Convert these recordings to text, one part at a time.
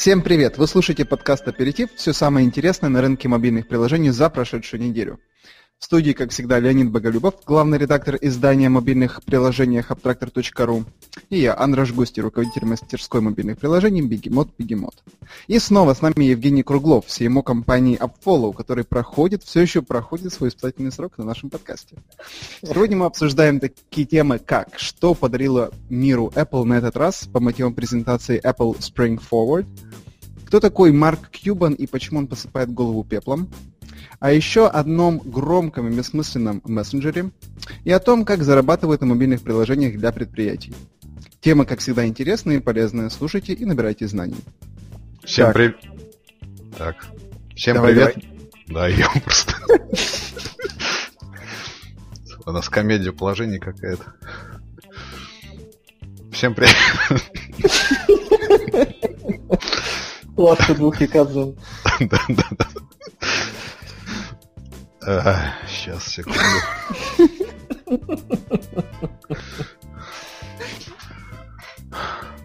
Всем привет! Вы слушаете подкаст «Аперитив», все самое интересное на рынке мобильных приложений за прошедшую неделю. В студии, как всегда, Леонид Боголюбов, главный редактор издания мобильных приложениях Abtractor.ru, и я, Андраш Густи, руководитель мастерской мобильных приложений Бигемот Бигемот. И снова с нами Евгений Круглов, CMO компании AppFollow, который проходит, все еще проходит свой испытательный срок на нашем подкасте. Сегодня мы обсуждаем такие темы, как что подарило миру Apple на этот раз по мотивам презентации Apple Spring Forward, кто такой Марк Кьюбан и почему он посыпает голову пеплом, о еще одном громком и бессмысленном мессенджере и о том, как зарабатывают на мобильных приложениях для предприятий. Тема, как всегда, интересная и полезная. Слушайте и набирайте знаний. Всем привет. Так. Всем давай, привет. Давай. Да, я просто... У нас комедия положений какая-то. Всем привет. Ласка двух яказов. Да, да, да. А, сейчас, секунду.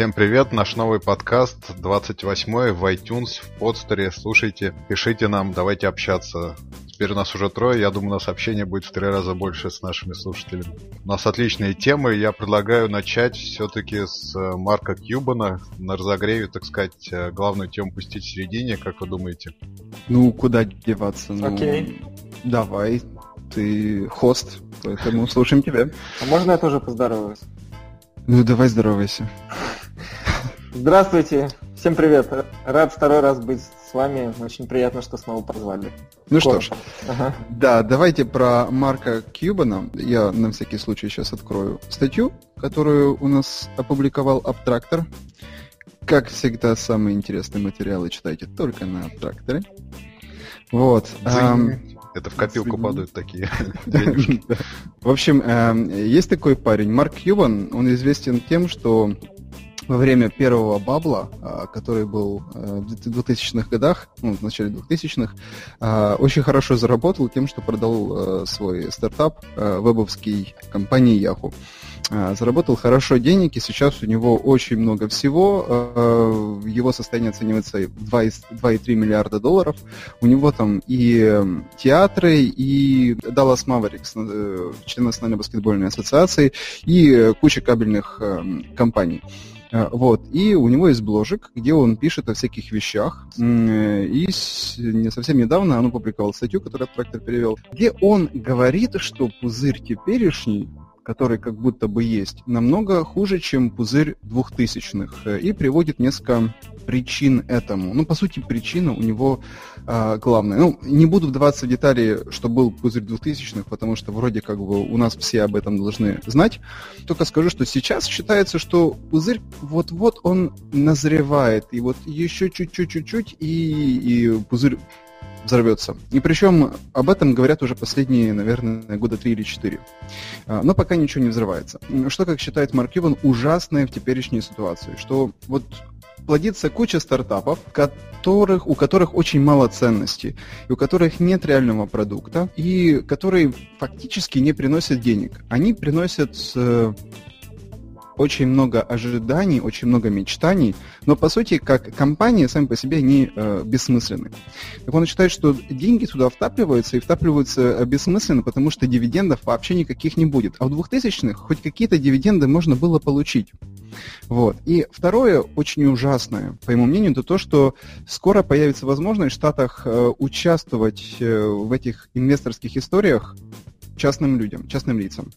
Всем привет, наш новый подкаст, 28-й в iTunes, в подстере. Слушайте, пишите нам, давайте общаться. Теперь у нас уже трое, я думаю, у нас общение будет в три раза больше с нашими слушателями. У нас отличные темы, я предлагаю начать все-таки с э, Марка Кьюбана. На разогреве, так сказать, э, главную тему пустить в середине, как вы думаете? Ну, куда деваться? Ну, Окей. Давай, ты хост, поэтому слушаем тебя. А можно я тоже поздороваюсь? Ну, давай здоровайся. Здравствуйте, всем привет. Рад второй раз быть с вами. Очень приятно, что снова позвали. Ну Коротко. что ж, ага. да, давайте про Марка Кьюбана. Я на всякий случай сейчас открою статью, которую у нас опубликовал Абтрактор. Как всегда, самые интересные материалы читайте только на Абтракторе. Вот. Это в копилку падают такие В общем, есть такой парень, Марк Кьюбан. Он известен тем, что во время первого бабла, а, который был э, в 2000-х годах, ну, в начале 2000-х, а, очень хорошо заработал тем, что продал э, свой стартап э, вебовский компании Yahoo. А, заработал хорошо денег, и сейчас у него очень много всего. Его состояние оценивается в 2,3 миллиарда долларов. У него там и театры, и Dallas Mavericks, член Национальной баскетбольной ассоциации, и куча кабельных компаний. Э, вот. И у него есть бложик, где он пишет о всяких вещах. И не совсем недавно он опубликовал статью, которую трактор перевел, где он говорит, что пузырь теперешний который как будто бы есть, намного хуже, чем пузырь двухтысячных, э, и приводит несколько причин этому. Ну, по сути, причина у него э, главная. Ну, не буду вдаваться в детали, что был пузырь двухтысячных, потому что вроде как бы у нас все об этом должны знать. Только скажу, что сейчас считается, что пузырь вот-вот он назревает, и вот еще чуть-чуть-чуть-чуть, и, и пузырь взорвется. И причем об этом говорят уже последние, наверное, года три или четыре. А, но пока ничего не взрывается. Что, как считает Марк Кьюбан, ужасное в теперешней ситуации, что вот плодится куча стартапов, которых, у которых очень мало ценностей, и у которых нет реального продукта, и которые фактически не приносят денег. Они приносят э, очень много ожиданий, очень много мечтаний, но по сути, как компании сами по себе они э, бессмысленны. Так он считает, что деньги туда втапливаются и втапливаются э, бессмысленно, потому что дивидендов вообще никаких не будет. А в 2000-х хоть какие-то дивиденды можно было получить. Вот. И второе, очень ужасное, по моему мнению, это то, что скоро появится возможность в Штатах э, участвовать э, в этих инвесторских историях частным людям, частным лицам.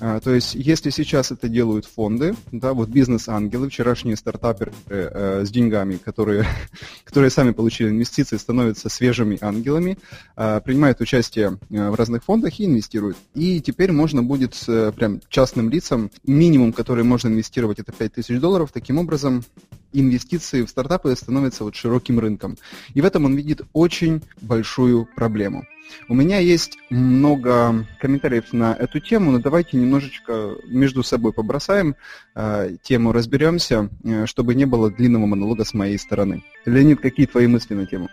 А, то есть, если сейчас это делают фонды, да, вот бизнес-ангелы, вчерашние стартаперы э, с деньгами, которые, которые сами получили инвестиции, становятся свежими ангелами, э, принимают участие э, в разных фондах и инвестируют. И теперь можно будет э, прям частным лицам, минимум, который можно инвестировать, это 5000 долларов. Таким образом, инвестиции в стартапы становятся вот широким рынком. И в этом он видит очень большую проблему. У меня есть много комментариев на эту тему, но давайте немножечко между собой побросаем э, тему, разберемся, э, чтобы не было длинного монолога с моей стороны. Леонид, какие твои мысли на тему?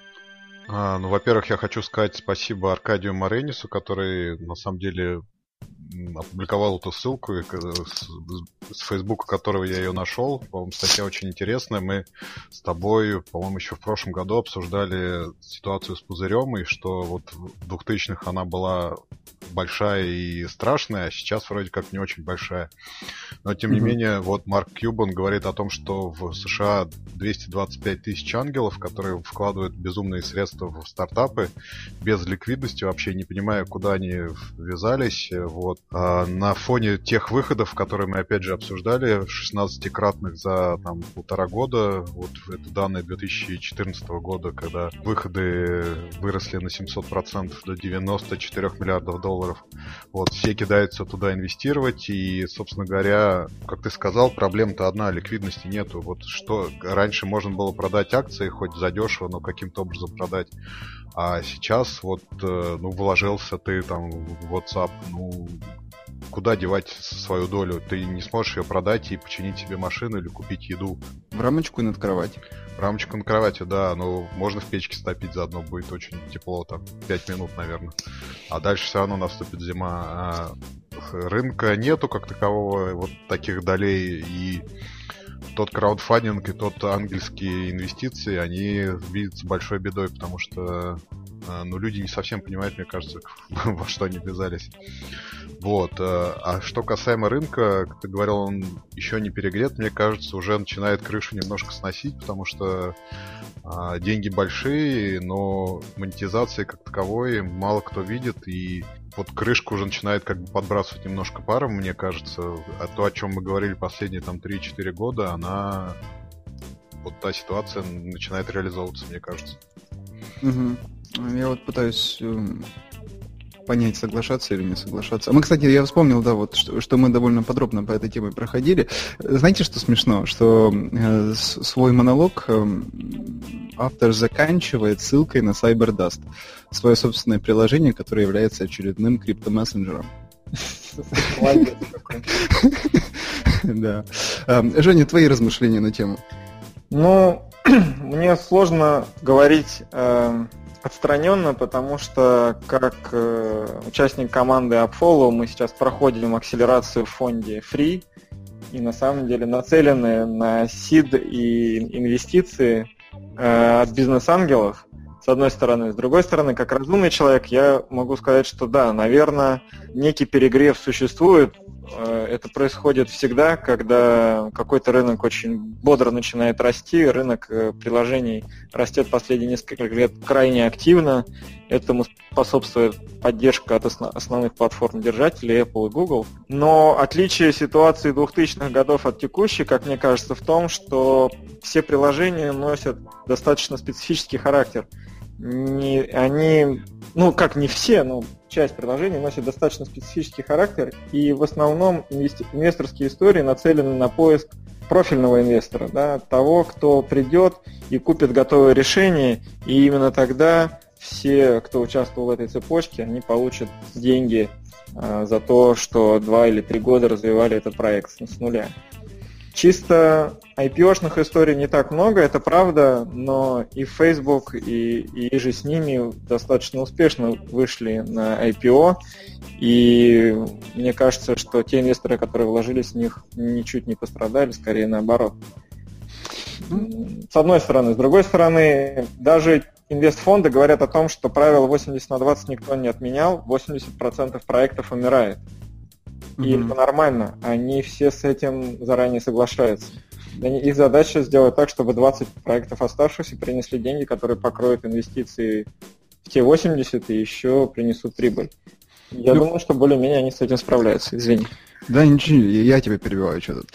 А, ну, во-первых, я хочу сказать спасибо Аркадию Маренису, который на самом деле опубликовал эту ссылку с, с Фейсбука, которого я ее нашел. По-моему, статья очень интересная. Мы с тобой, по-моему, еще в прошлом году обсуждали ситуацию с пузырем, и что вот в 2000-х она была большая и страшная, а сейчас вроде как не очень большая. Но тем не менее, вот Марк Кьюбан говорит о том, что в США 225 тысяч ангелов, которые вкладывают безумные средства в стартапы без ликвидности, вообще не понимая, куда они ввязались. Вот. А на фоне тех выходов, которые мы опять же обсуждали, 16-кратных за там, полтора года, вот это данные 2014 года, когда выходы выросли на 700% до 94 миллиардов долларов. Вот, все кидаются туда инвестировать, и, собственно говоря, как ты сказал, проблема-то одна, ликвидности нету. Вот что раньше можно было продать акции, хоть задешево, но каким-то образом продать. А сейчас вот, э, ну, вложился ты там в WhatsApp, ну, куда девать свою долю? Ты не сможешь ее продать и починить себе машину или купить еду. В рамочку и над кровать. Рамочку на кровати, да, ну, можно в печке стопить заодно, будет очень тепло, там, 5 минут, наверное. А дальше все равно наступит зима. А рынка нету как такового вот таких долей, и тот краудфандинг и тот ангельские инвестиции, они видятся большой бедой, потому что а, ну, люди не совсем понимают, мне кажется, во что они ввязались. Вот. Э, а что касаемо рынка, как ты говорил, он еще не перегрет, мне кажется, уже начинает крышу немножко сносить, потому что а, деньги большие, но монетизации как таковой мало кто видит, и вот крышка уже начинает как бы подбрасывать немножко паром, мне кажется. А то, о чем мы говорили последние там 3-4 года, она вот та ситуация начинает реализовываться, мне кажется. Угу. Я вот пытаюсь эм, понять, соглашаться или не соглашаться. А мы, кстати, я вспомнил, да, вот, что, что мы довольно подробно по этой теме проходили. Знаете, что смешно? Что э, свой монолог э, автор заканчивает ссылкой на CyberDust, свое собственное приложение, которое является очередным криптомессенджером. Да. Эм, Женя, твои размышления на тему? Ну, мне сложно говорить отстраненно, потому что как э, участник команды AppFollow мы сейчас проходим акселерацию в фонде Free и на самом деле нацелены на сид и инвестиции э, от бизнес-ангелов, с одной стороны. С другой стороны, как разумный человек, я могу сказать, что да, наверное, некий перегрев существует, это происходит всегда, когда какой-то рынок очень бодро начинает расти, рынок э, приложений растет последние несколько лет крайне активно, этому способствует поддержка от основных платформ держателей Apple и Google. Но отличие ситуации 2000-х годов от текущей, как мне кажется, в том, что все приложения носят достаточно специфический характер. Не, они, ну как не все, но часть приложений носит достаточно специфический характер, и в основном инвесторские истории нацелены на поиск профильного инвестора, да, того, кто придет и купит готовое решение, и именно тогда все, кто участвовал в этой цепочке, они получат деньги э, за то, что два или три года развивали этот проект с нуля. Чисто IPO-шных историй не так много, это правда, но и Facebook, и, и же с ними достаточно успешно вышли на IPO, и мне кажется, что те инвесторы, которые вложились в них, ничуть не пострадали, скорее наоборот. С одной стороны. С другой стороны, даже инвестфонды говорят о том, что правило 80 на 20 никто не отменял, 80% проектов умирает. И mm-hmm. это нормально. Они все с этим заранее соглашаются. Их задача сделать так, чтобы 20 проектов оставшихся принесли деньги, которые покроют инвестиции в те 80 и еще принесут прибыль. Я ну, думаю, что более-менее они с этим справляются, извини. Да, ничего, я тебя перебиваю, что тут.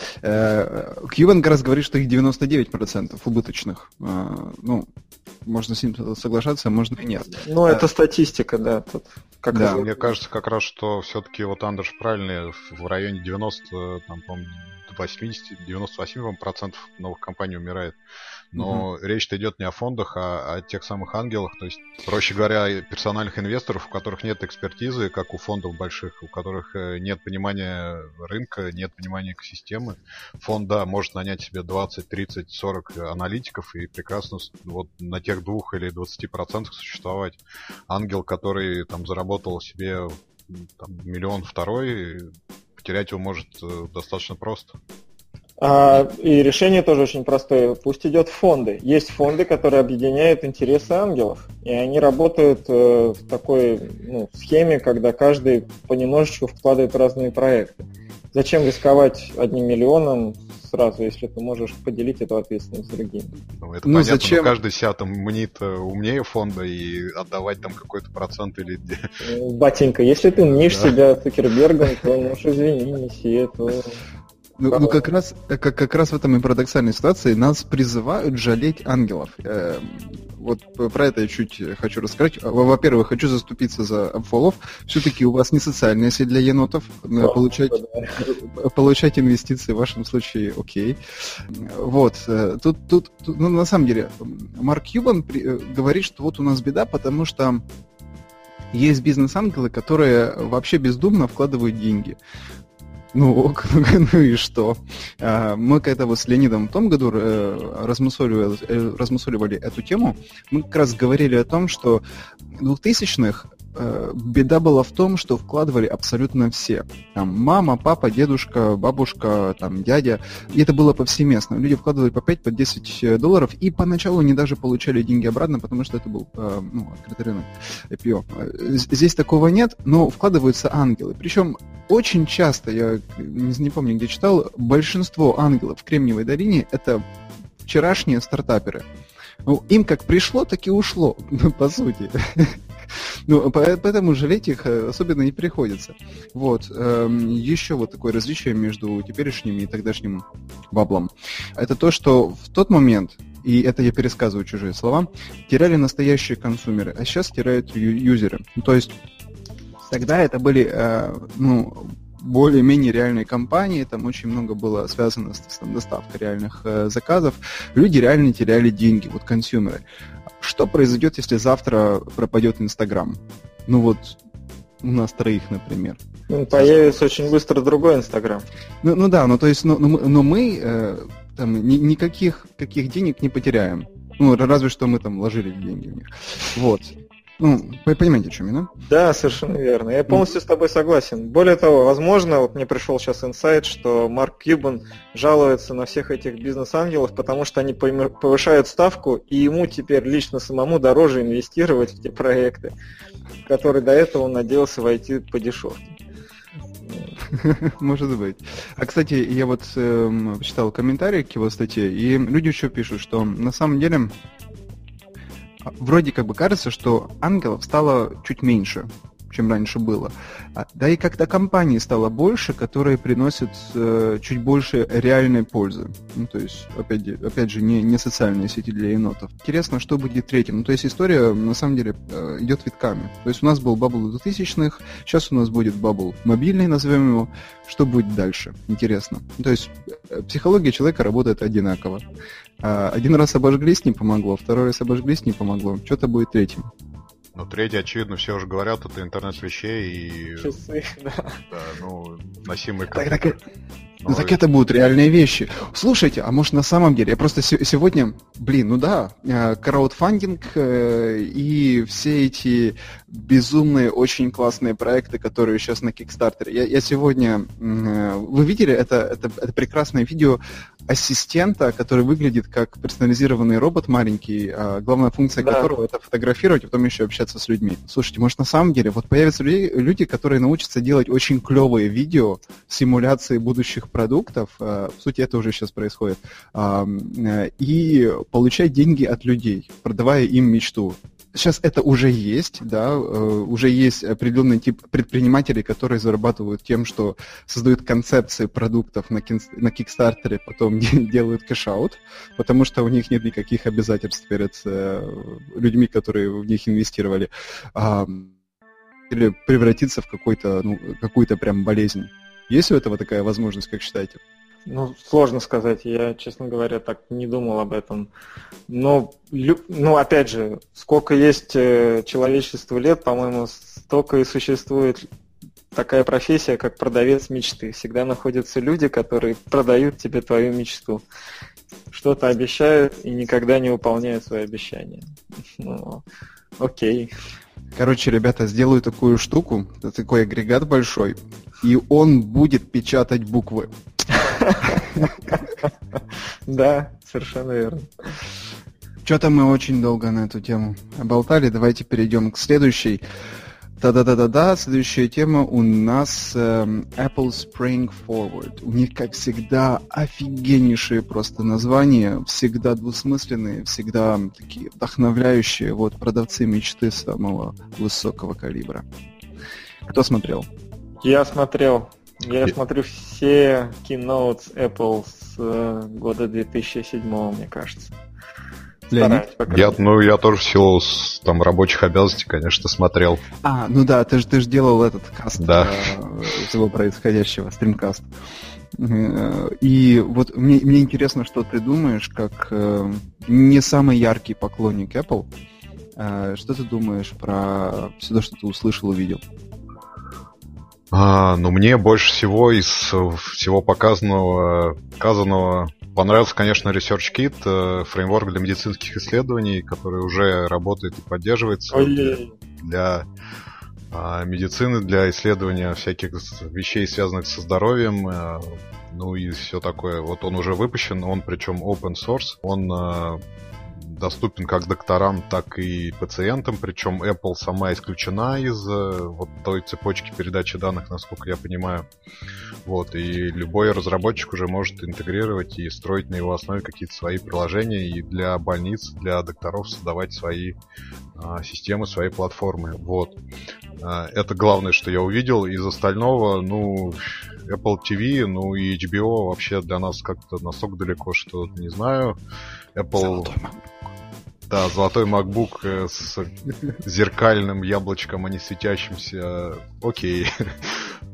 Кьюбан как раз говорит, что их 99% убыточных. Э, ну, можно с ним соглашаться, а можно и нет. Ну, это статистика, да. Тут как да. Мне кажется, как раз, что все-таки вот Андерш правильный, в районе 90, там, по-моему, 80-98% новых компаний умирает. Но mm-hmm. речь-то идет не о фондах, а о тех самых ангелах. То есть, проще говоря, персональных инвесторов, у которых нет экспертизы, как у фондов больших, у которых э, нет понимания рынка, нет понимания экосистемы. Фонд, да, может нанять себе 20, 30, 40 аналитиков и прекрасно вот на тех двух или 20% существовать. Ангел, который там заработал себе там, миллион второй, потерять его может э, достаточно просто. А, и решение тоже очень простое. Пусть идет в фонды. Есть фонды, которые объединяют интересы ангелов. И они работают э, в такой ну, схеме, когда каждый понемножечку вкладывает в разные проекты. Зачем рисковать одним миллионом сразу, если ты можешь поделить эту ответственность с другими? Ну, это ну, понятно, зачем? но каждый себя там мнит э, умнее фонда и отдавать там какой-то процент или... Батенька, если ты мнишь да. себя Цукербергом, то, ну извини, неси это... Ну, ну как раз как, как раз в этом и парадоксальной ситуации нас призывают жалеть ангелов. Э, вот про это я чуть хочу рассказать. Во-первых, хочу заступиться за обфолов. Все-таки у вас не социальная сеть для енотов. Да, получать, да. получать инвестиции в вашем случае окей. Вот. Э, тут, тут, тут ну, на самом деле, Марк Юбан при, э, говорит, что вот у нас беда, потому что есть бизнес-ангелы, которые вообще бездумно вкладывают деньги. Ну ок, ну и что? А, мы когда вот с Леонидом в том году э, размусоливали, э, размусоливали эту тему, мы как раз говорили о том, что в 2000-х Э, беда была в том, что вкладывали абсолютно все. Там мама, папа, дедушка, бабушка, там дядя. И это было повсеместно. Люди вкладывали по 5, по 10 э, долларов, и поначалу они даже получали деньги обратно, потому что это был э, ну, открытый рынок IPO. Здесь такого нет, но вкладываются ангелы. Причем очень часто, я не, не помню, где читал, большинство ангелов в Кремниевой долине это вчерашние стартаперы. Ну, им как пришло, так и ушло, по сути. Ну, поэтому жалеть их э, особенно не приходится. Вот. Эм, Еще вот такое различие между теперешним и тогдашним баблом. Это то, что в тот момент, и это я пересказываю чужие слова, теряли настоящие консумеры, а сейчас теряют юзеры. Ну, то есть тогда это были э, ну, более-менее реальные компании, там очень много было связано с, с доставкой реальных э, заказов. Люди реально теряли деньги, вот консюмеры. Что произойдет, если завтра пропадет Инстаграм? Ну вот у нас троих, например. Ну, появится очень быстро другой Инстаграм. Ну, ну да, ну то есть, но, ну, но, но мы э, там ни, никаких каких денег не потеряем. Ну, разве что мы там вложили деньги в них. Вот. Ну, вы понимаете, о чем я, да? Да, совершенно верно. Я полностью с тобой согласен. Более того, возможно, вот мне пришел сейчас инсайт, что Марк Кьюбан жалуется на всех этих бизнес-ангелов, потому что они повышают ставку, и ему теперь лично самому дороже инвестировать в те проекты, в которые до этого он надеялся войти по дешевке. Может быть. А, кстати, я вот э, читал комментарии к его статье, и люди еще пишут, что на самом деле вроде как бы кажется, что ангелов стало чуть меньше чем раньше было. А, да и как-то компаний стало больше, которые приносят э, чуть больше реальной пользы. Ну, то есть, опять, опять же, не, не социальные сети для енотов. Интересно, что будет третьим. Ну, то есть история, на самом деле, э, идет витками. То есть у нас был бабл 2000-х, сейчас у нас будет бабл мобильный, назовем его. Что будет дальше? Интересно. То есть э, психология человека работает одинаково. А, один раз обожглись, не помогло, второй раз обожглись, не помогло. Что-то будет третьим. Ну, третий, очевидно, все уже говорят, это интернет вещей и... Часы, да. Да, ну, носимый так, так, ну, так это будут реальные вещи. Слушайте, а может на самом деле, я просто сегодня, блин, ну да, э, краудфандинг э, и все эти безумные, очень классные проекты, которые сейчас на Kickstarter. Я, я сегодня, э, вы видели это, это, это прекрасное видео ассистента, который выглядит как персонализированный робот маленький, а главная функция да. которого это фотографировать, а потом еще общаться с людьми. Слушайте, может на самом деле вот появятся люди, люди которые научатся делать очень клевые видео, симуляции будущих продуктов, э, в сути это уже сейчас происходит, э, и получать деньги от людей, продавая им мечту. Сейчас это уже есть, да, э, уже есть определенный тип предпринимателей, которые зарабатывают тем, что создают концепции продуктов на, кин, потом делают cash out, потому что у них нет никаких обязательств перед людьми, которые в них инвестировали, или превратиться в какой-то, ну, какую-то прям болезнь. Есть у этого такая возможность, как считаете? Ну, сложно сказать. Я, честно говоря, так не думал об этом. Но, ну, опять же, сколько есть э, человечеству лет, по-моему, столько и существует такая профессия, как продавец мечты. Всегда находятся люди, которые продают тебе твою мечту. Что-то обещают и никогда не выполняют свои обещания. Ну, окей. Короче, ребята, сделаю такую штуку, такой агрегат большой, и он будет печатать буквы. Да, совершенно верно. Что-то мы очень долго на эту тему болтали. Давайте перейдем к следующей. Да-да-да-да-да, следующая тема у нас э, Apple Spring Forward. У них, как всегда, офигеннейшие просто названия, всегда двусмысленные, всегда такие вдохновляющие. Вот продавцы мечты самого высокого калибра. Кто смотрел? Я смотрел. Я смотрю все keynotes Apple с э, года 2007, мне кажется. Леонид? Я, ну, я тоже в силу там, рабочих обязанностей, конечно, смотрел. А, ну да, ты же ты ж делал этот каст да. э, всего происходящего, стримкаст. Э, и вот мне, мне интересно, что ты думаешь, как э, не самый яркий поклонник Apple, э, что ты думаешь про все то, что ты услышал, увидел? А, ну, мне больше всего из всего показанного, показанного Понравился, конечно, ResearchKit, э, фреймворк для медицинских исследований, который уже работает и поддерживается Ой-ой. для а, медицины, для исследования всяких вещей, связанных со здоровьем, э, ну и все такое. Вот он уже выпущен, он причем open source, он э, доступен как докторам, так и пациентам, причем Apple сама исключена из э, вот той цепочки передачи данных, насколько я понимаю. Вот, и любой разработчик уже может интегрировать и строить на его основе какие-то свои приложения и для больниц, для докторов создавать свои а, системы, свои платформы. Вот. А, это главное, что я увидел. Из остального, ну, Apple TV, ну и HBO вообще для нас как-то настолько далеко, что не знаю. Apple... Да, золотой MacBook э, с зеркальным яблочком, а не светящимся. Окей.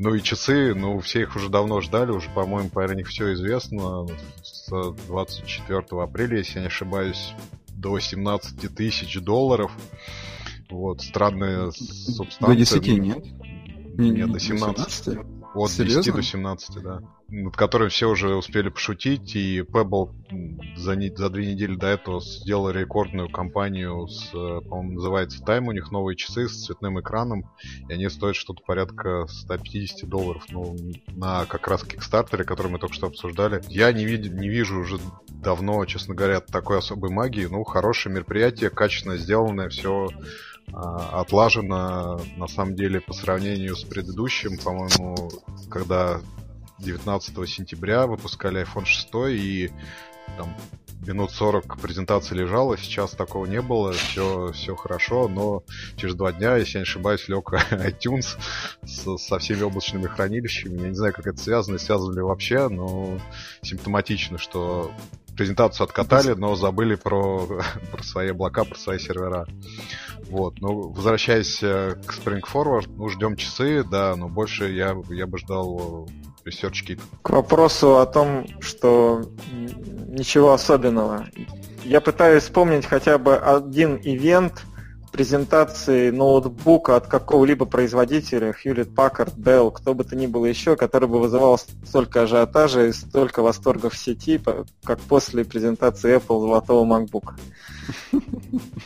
Ну и часы, ну все их уже давно ждали, уже, по-моему, про них все известно. С 24 апреля, если я не ошибаюсь, до 17 тысяч долларов. Вот, странная субстанция. До 10 нет? Нет, до 17. 17? От Серьезно? 10 до 17, да над которым все уже успели пошутить, и Pebble за, не, за две недели до этого сделал рекордную кампанию с, э, по-моему, называется Time, у них новые часы с цветным экраном, и они стоят что-то порядка 150 долларов, ну, на как раз Кикстартере, который мы только что обсуждали. Я не, вид, не вижу уже давно, честно говоря, такой особой магии, ну, хорошее мероприятие, качественно сделанное, все отлажено, на самом деле, по сравнению с предыдущим, по-моему, когда 19 сентября выпускали iPhone 6 и там минут 40 презентации лежала, сейчас такого не было, все, все хорошо, но через два дня, если я не ошибаюсь, лег iTunes со, со всеми облачными хранилищами. Я не знаю, как это связано, связано ли вообще, но симптоматично, что презентацию откатали, но забыли про, про свои облака, про свои сервера. Вот, ну, возвращаясь э, к Spring Forward, ну, ждем часы, да, но больше я, я бы ждал Research Kit. К вопросу о том, что ничего особенного. Я пытаюсь вспомнить хотя бы один ивент презентации ноутбука от какого-либо производителя, Hewlett Packard, Dell, кто бы то ни было еще, который бы вызывал столько ажиотажа и столько восторгов в сети, как после презентации Apple золотого MacBook.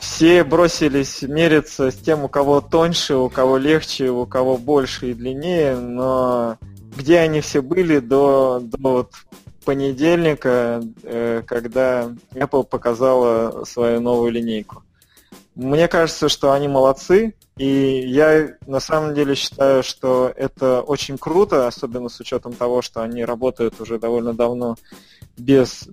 Все бросились мериться с тем, у кого тоньше, у кого легче, у кого больше и длиннее, но где они все были до, до вот понедельника, э, когда Apple показала свою новую линейку. Мне кажется, что они молодцы, и я на самом деле считаю, что это очень круто, особенно с учетом того, что они работают уже довольно давно без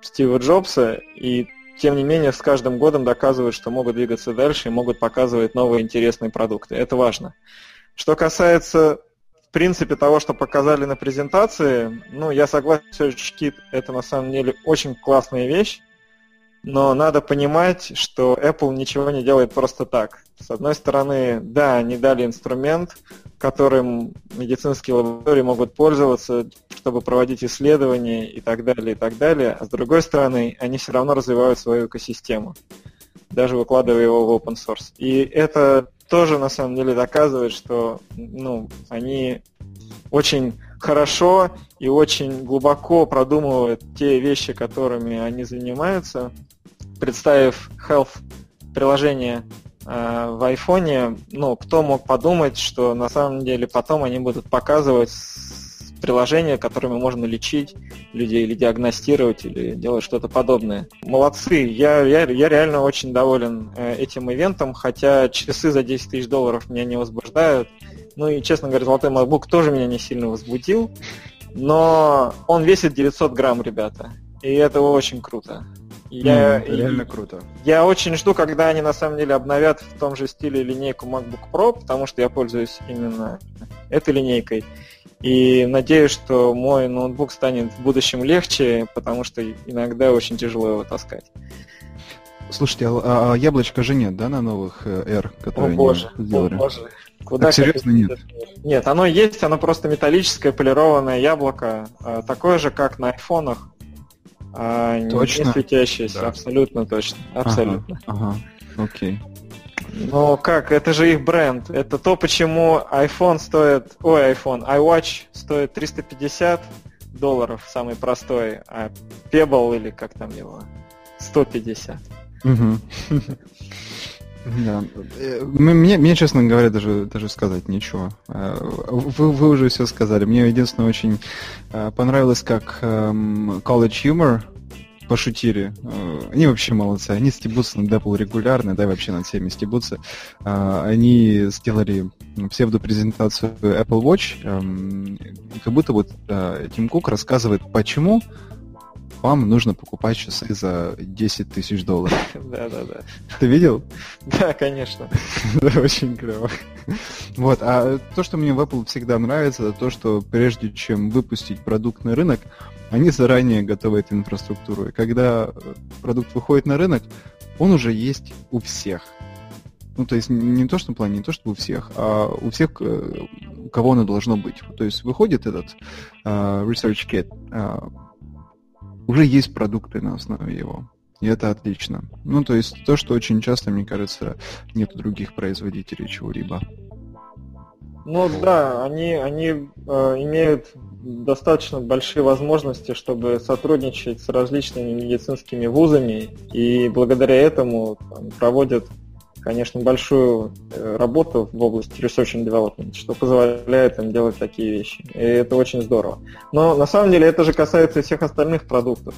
Стива Джобса, и тем не менее с каждым годом доказывают, что могут двигаться дальше и могут показывать новые интересные продукты. Это важно. Что касается в принципе, того, что показали на презентации, ну, я согласен, SearchKit это на самом деле очень классная вещь, но надо понимать, что Apple ничего не делает просто так. С одной стороны, да, они дали инструмент, которым медицинские лаборатории могут пользоваться, чтобы проводить исследования и так далее, и так далее. А с другой стороны, они все равно развивают свою экосистему, даже выкладывая его в open source. И это тоже на самом деле доказывает, что ну, они очень хорошо и очень глубоко продумывают те вещи, которыми они занимаются. Представив Health приложение э, в айфоне, ну, кто мог подумать, что на самом деле потом они будут показывать приложения, которыми можно лечить людей или диагностировать, или делать что-то подобное. Молодцы, я, я, я реально очень доволен э, этим ивентом, хотя часы за 10 тысяч долларов меня не возбуждают. Ну и, честно говоря, золотой MacBook тоже меня не сильно возбудил, но он весит 900 грамм, ребята, и это очень круто. Я, mm, реально круто. Я очень жду, когда они на самом деле обновят в том же стиле линейку MacBook Pro, потому что я пользуюсь именно этой линейкой. И надеюсь, что мой ноутбук станет в будущем легче, потому что иногда очень тяжело его таскать. Слушайте, а, а яблочка же нет, да, на новых э, R, которые о, боже, они сделали? О, боже. Куда так, серьезно нет? Нет, оно есть, оно просто металлическое полированное яблоко, а, такое же, как на айфонах. А, точно? Не светящееся, да. абсолютно точно. Абсолютно. Ага, ага. окей. Ну как, это же их бренд. Это то, почему iPhone стоит... Ой, iPhone, iWatch стоит 350 долларов, самый простой, а Pebble или как там его, 150. Угу. Да. Мне, мне, честно говоря, даже, даже сказать ничего. Э, вы, вы уже все сказали. Мне единственное очень э, понравилось, как эм, College Humor пошутили. Э, они вообще молодцы. Они стебутся над Apple регулярно, да, вообще над всеми стебутся. Они сделали псевдопрезентацию Apple Watch, эм, как будто вот Тим Кук рассказывает, почему вам нужно покупать часы за 10 тысяч долларов. Да, да, да. Ты видел? Да, конечно. Да, очень клево. Вот, а то, что мне в Apple всегда нравится, это то, что прежде чем выпустить продукт на рынок, они заранее готовят инфраструктуру. И когда продукт выходит на рынок, он уже есть у всех. Ну, то есть не то, что в плане, не то, что у всех, а у всех, э, у кого оно должно быть. То есть выходит этот uh, Research Kit, uh, уже есть продукты на основе его. И это отлично. Ну, то есть то, что очень часто, мне кажется, нет других производителей чего-либо. Ну да, они, они э, имеют достаточно большие возможности, чтобы сотрудничать с различными медицинскими вузами, и благодаря этому там, проводят, конечно, большую э, работу в области research and development, что позволяет им делать такие вещи. И это очень здорово. Но на самом деле это же касается и всех остальных продуктов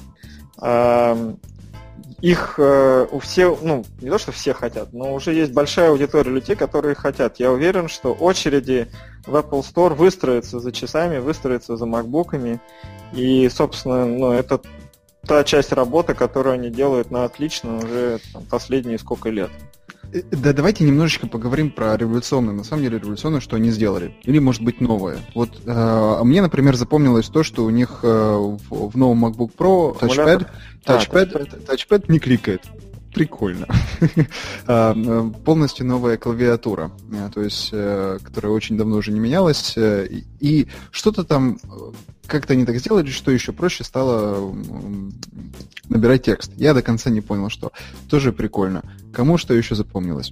их э, у всех, ну, не то, что все хотят, но уже есть большая аудитория людей, которые хотят. Я уверен, что очереди в Apple Store выстроятся за часами, выстроятся за макбуками. И, собственно, ну, это та часть работы, которую они делают на отлично уже там, последние сколько лет. Э, да, давайте немножечко поговорим про революционное. На самом деле революционное, что они сделали. Или, может быть, новое. Вот э, мне, например, запомнилось то, что у них э, в, в новом MacBook Pro touchpad, touchpad, touchpad, touchpad не кликает прикольно. А, э, полностью новая клавиатура, э, то есть, э, которая очень давно уже не менялась. И что-то там как-то они так сделали, что еще проще стало набирать текст. Я до конца не понял, что. Тоже прикольно. Кому что еще запомнилось?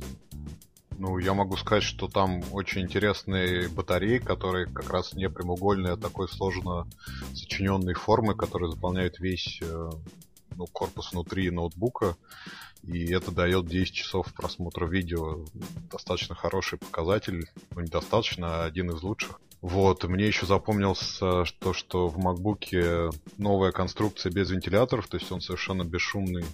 Ну, я могу сказать, что там очень интересные батареи, которые как раз не прямоугольные, а такой сложно сочиненной формы, которые заполняют весь ну, корпус внутри ноутбука и это дает 10 часов просмотра видео. Достаточно хороший показатель, ну недостаточно, а один из лучших. Вот, мне еще запомнился то, что в MacBook новая конструкция без вентиляторов, то есть он совершенно бесшумный.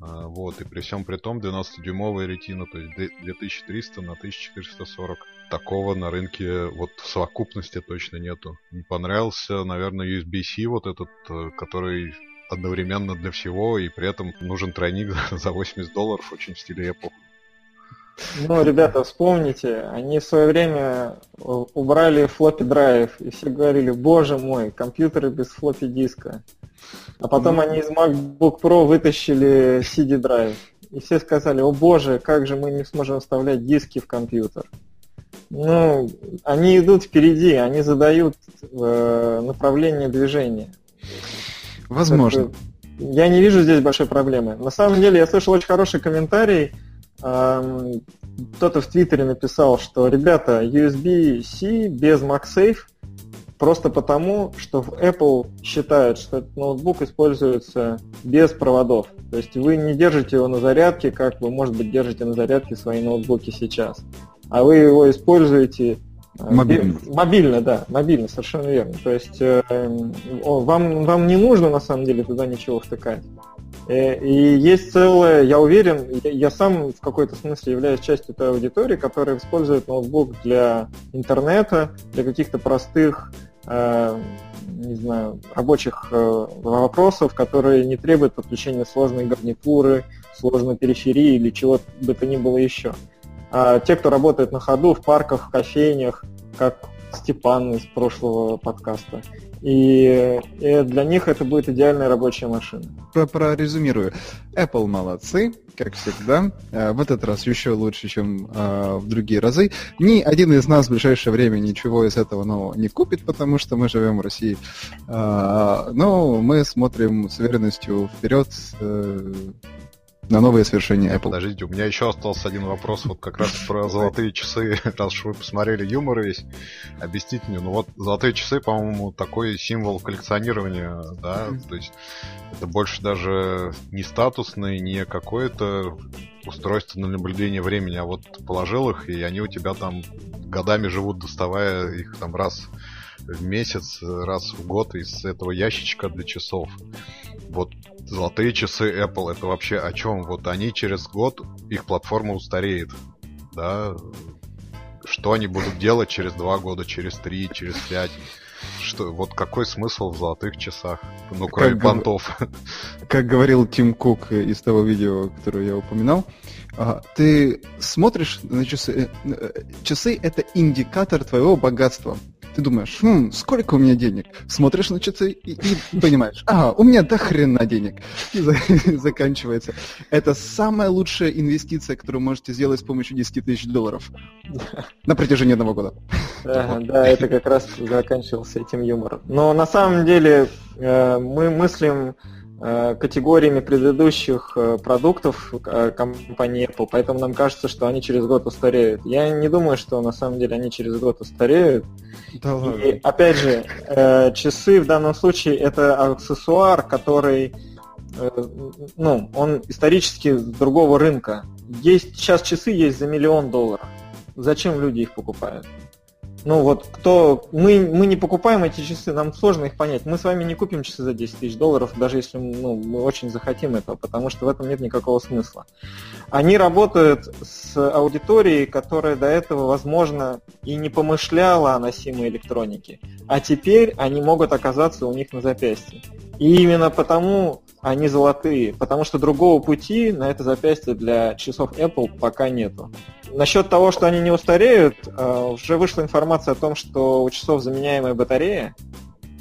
А, вот, и при всем при том 12-дюймовая ретина, то есть 2300 на 1440. Такого на рынке вот в совокупности точно нету. Не понравился, наверное, USB-C вот этот, э, который одновременно для всего, и при этом нужен тройник за 80 долларов, очень в стиле Apple. Ну, ребята, вспомните, они в свое время убрали флоппи драйв, и все говорили, боже мой, компьютеры без флоппи диска. А потом mm они из MacBook Pro вытащили CD драйв. И все сказали, о боже, как же мы не сможем вставлять диски в компьютер. Ну, они идут впереди, они задают э, направление движения. Возможно. Я не вижу здесь большой проблемы. На самом деле, я слышал очень хороший комментарий. Кто-то в Твиттере написал, что, ребята, USB-C без MagSafe просто потому, что в Apple считают, что этот ноутбук используется без проводов. То есть вы не держите его на зарядке, как вы, может быть, держите на зарядке свои ноутбуки сейчас. А вы его используете Мобильно. Мобильно, да, мобильно, совершенно верно. То есть э, вам, вам не нужно на самом деле туда ничего втыкать. Э, и есть целое, я уверен, я сам в какой-то смысле являюсь частью той аудитории, которая использует ноутбук для интернета, для каких-то простых, э, не знаю, рабочих э, вопросов, которые не требуют подключения сложной гарнитуры, сложной периферии или чего бы то ни было еще. А те, кто работает на ходу в парках, в кофейнях, как Степан из прошлого подкаста, и, и для них это будет идеальная рабочая машина. Прорезюмирую. Apple молодцы, как всегда. Э, в этот раз еще лучше, чем э, в другие разы. Ни один из нас в ближайшее время ничего из этого нового не купит, потому что мы живем в России. Э, но мы смотрим с уверенностью вперед на новые свершения Apple. Подождите, у меня еще остался один вопрос, вот как раз про золотые часы, раз уж вы посмотрели юмор весь, объясните мне, ну вот золотые часы, по-моему, такой символ коллекционирования, да, то есть это больше даже не статусный, не какое-то устройство на наблюдение времени, а вот положил их, и они у тебя там годами живут, доставая их там раз в месяц, раз в год из этого ящичка для часов. Вот золотые часы Apple, это вообще о чем? Вот они через год, их платформа устареет. Да? Что они будут делать через два года, через три, через пять? Что, вот какой смысл в золотых часах? Ну, кроме как понтов. Как говорил Тим Кук из того видео, которое я упоминал, а, ты смотришь на часы. Э, э, часы это индикатор твоего богатства. Ты думаешь, хм, сколько у меня денег? Смотришь на часы и, и понимаешь, ага, у меня до хрена денег. И за, заканчивается. Это самая лучшая инвестиция, которую можете сделать с помощью 10 тысяч долларов на протяжении одного года. Да, да, это как раз заканчивался этим юмором. Но на самом деле э, мы мыслим категориями предыдущих э, продуктов э, компании Apple, поэтому нам кажется, что они через год устареют. Я не думаю, что на самом деле они через год устареют. Да ладно. И опять же, часы в данном случае это аксессуар, который ну, он исторически с другого рынка. Есть, сейчас часы есть за миллион долларов. Зачем люди их покупают? Ну вот, кто... Мы, мы не покупаем эти часы, нам сложно их понять. Мы с вами не купим часы за 10 тысяч долларов, даже если ну, мы очень захотим этого, потому что в этом нет никакого смысла. Они работают с аудиторией, которая до этого, возможно, и не помышляла о носимой электронике. А теперь они могут оказаться у них на запястье. И именно потому они золотые, потому что другого пути на это запястье для часов Apple пока нету. Насчет того, что они не устареют, э, уже вышла информация о том, что у часов заменяемая батарея.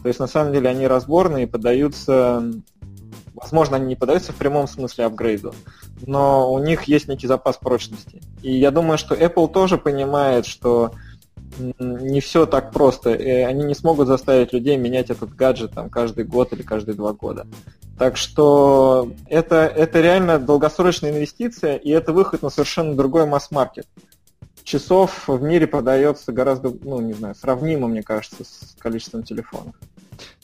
То есть на самом деле они разборные поддаются, возможно, они не поддаются в прямом смысле апгрейду, но у них есть некий запас прочности. И я думаю, что Apple тоже понимает, что не все так просто. Они не смогут заставить людей менять этот гаджет там, каждый год или каждые два года. Так что это, это реально долгосрочная инвестиция, и это выход на совершенно другой масс-маркет. Часов в мире продается гораздо, ну, не знаю, сравнимо, мне кажется, с количеством телефонов.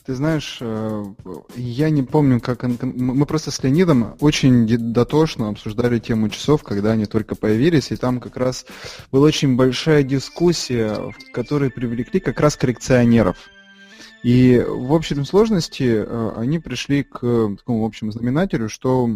Ты знаешь, э, я не помню, как... Мы просто с Леонидом очень дотошно обсуждали тему часов, когда они только появились, и там как раз была очень большая дискуссия, в которой привлекли как раз коррекционеров. И в общей сложности э, они пришли к такому общему знаменателю, что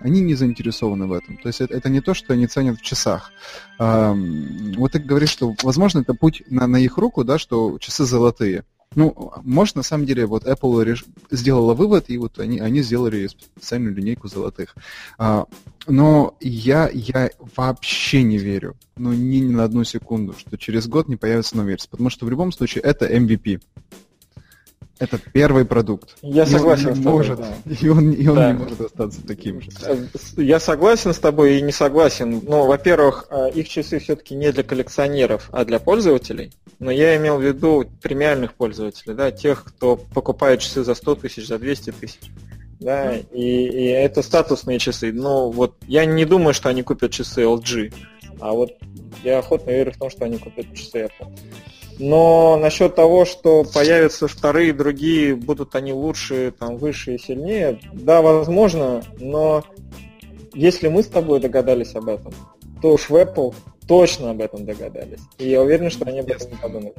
они не заинтересованы в этом. То есть это, это не то, что они ценят в часах. Вот ты говоришь, что, возможно, это путь на, на их руку, да, что часы золотые. Ну, может, на самом деле, вот Apple реш... сделала вывод, и вот они, они сделали специальную линейку золотых. А, но я, я вообще не верю, ну, ни, ни на одну секунду, что через год не появится новая версия, потому что в любом случае это MVP. Это первый продукт. Я и согласен он не с тобой. Может, да. И он, и он да. не может остаться таким же. Я согласен с тобой и не согласен. Ну, во-первых, а, их часы все-таки не для коллекционеров, а для пользователей. Но я имел в виду премиальных пользователей, да, тех, кто покупает часы за 100 тысяч, за 200 тысяч. Да, и, и это статусные часы. Но вот я не думаю, что они купят часы LG. А вот я охотно верю в том, что они купят часы Apple. Но насчет того, что появятся вторые, другие, будут они лучше, там, выше и сильнее, да, возможно, но если мы с тобой догадались об этом, то уж в Apple точно об этом догадались. И я уверен, что они об этом не подумали.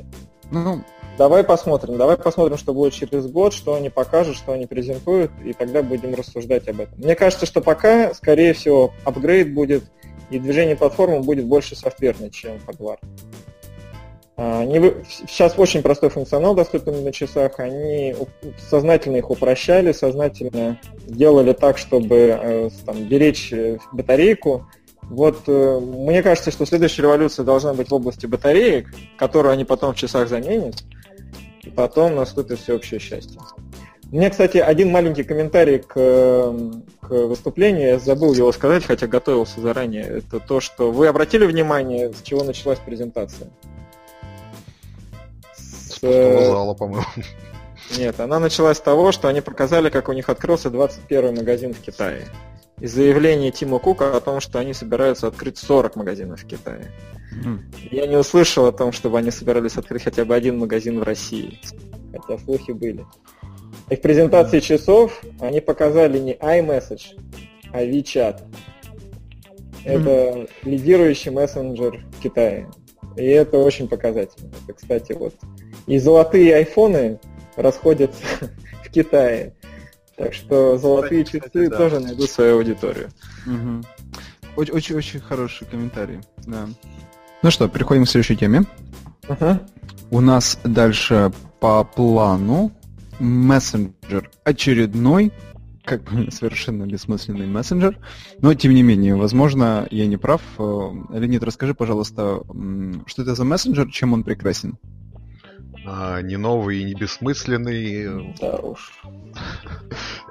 Ну, давай посмотрим. Давай посмотрим, что будет через год, что они покажут, что они презентуют, и тогда будем рассуждать об этом. Мне кажется, что пока, скорее всего, апгрейд будет, и движение платформы будет больше софтверное, чем hardware. Они, сейчас очень простой функционал доступен на часах, они сознательно их упрощали, сознательно делали так, чтобы э, там, беречь э, батарейку, вот э, мне кажется, что следующая революция должна быть в области батареек, которую они потом в часах заменят, и потом наступит всеобщее счастье. У меня, кстати, один маленький комментарий к, к выступлению, я забыл его сказать, хотя готовился заранее. Это то, что вы обратили внимание, с чего началась презентация? С зала, по-моему. Нет, она началась с того, что они показали, как у них открылся 21 магазин в Китае и заявление Тима Кука о том, что они собираются открыть 40 магазинов в Китае. Mm. Я не услышал о том, чтобы они собирались открыть хотя бы один магазин в России. Хотя слухи были. И в презентации часов они показали не iMessage, а WeChat. Это mm. лидирующий мессенджер в Китае. И это очень показательно. Это, кстати, вот. И золотые айфоны расходятся в Китае. Так что золотые кстати, часы да. тоже найдут свою аудиторию. Очень-очень хороший комментарий. Да. Ну что, переходим к следующей теме. uh У нас дальше по плану мессенджер очередной, как бы совершенно бессмысленный мессенджер, но тем не менее, возможно, я не прав. Э, Леонид, расскажи, пожалуйста, что это за мессенджер, чем он прекрасен? А, не новый и не бессмысленный. Да уж.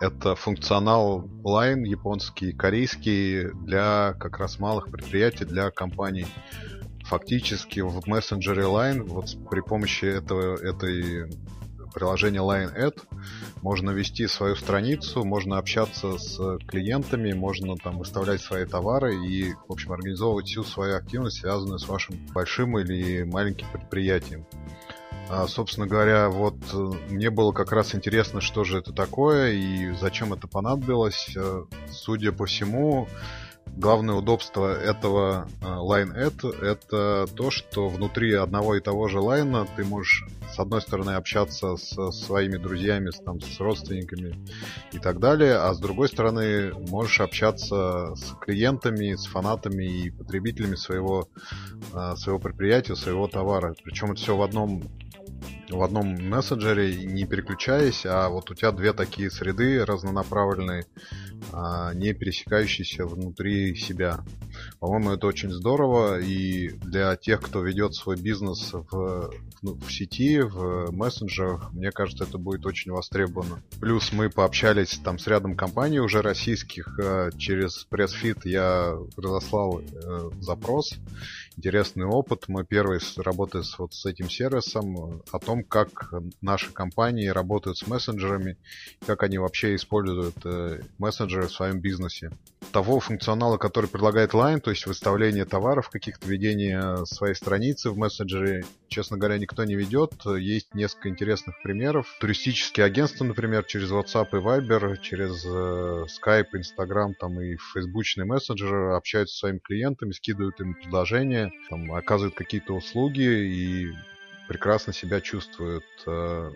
Это функционал Line, японский, корейский, для как раз малых предприятий, для компаний. Фактически в мессенджере Line, вот при помощи этого, этой приложения Line Ad можно вести свою страницу, можно общаться с клиентами, можно там выставлять свои товары и, в общем, организовывать всю свою активность, связанную с вашим большим или маленьким предприятием. А, собственно говоря, вот э, мне было как раз интересно, что же это такое и зачем это понадобилось. Э, судя по всему, главное удобство этого э, Line Ad это то, что внутри одного и того же лайна ты можешь с одной стороны общаться со своими друзьями, с, там, с родственниками и так далее, а с другой стороны можешь общаться с клиентами, с фанатами и потребителями своего, своего предприятия, своего товара. Причем это все в одном в одном мессенджере, не переключаясь, а вот у тебя две такие среды разнонаправленные, а, не пересекающиеся внутри себя. По-моему, это очень здорово, и для тех, кто ведет свой бизнес в, ну, в сети, в мессенджерах, мне кажется, это будет очень востребовано. Плюс мы пообщались там с рядом компаний уже российских, а, через пресс-фит я разослал э, запрос, интересный опыт. Мы первый работали с, вот с этим сервисом о том, как наши компании работают с мессенджерами, как они вообще используют э, мессенджеры в своем бизнесе. Того функционала, который предлагает Line, то есть выставление товаров, каких-то ведение своей страницы в мессенджере, честно говоря, никто не ведет. Есть несколько интересных примеров. Туристические агентства, например, через WhatsApp и Viber, через э, Skype, Instagram там и фейсбучные мессенджеры общаются с своими клиентами, скидывают им предложения, там, оказывают какие-то услуги и прекрасно себя чувствуют. Э,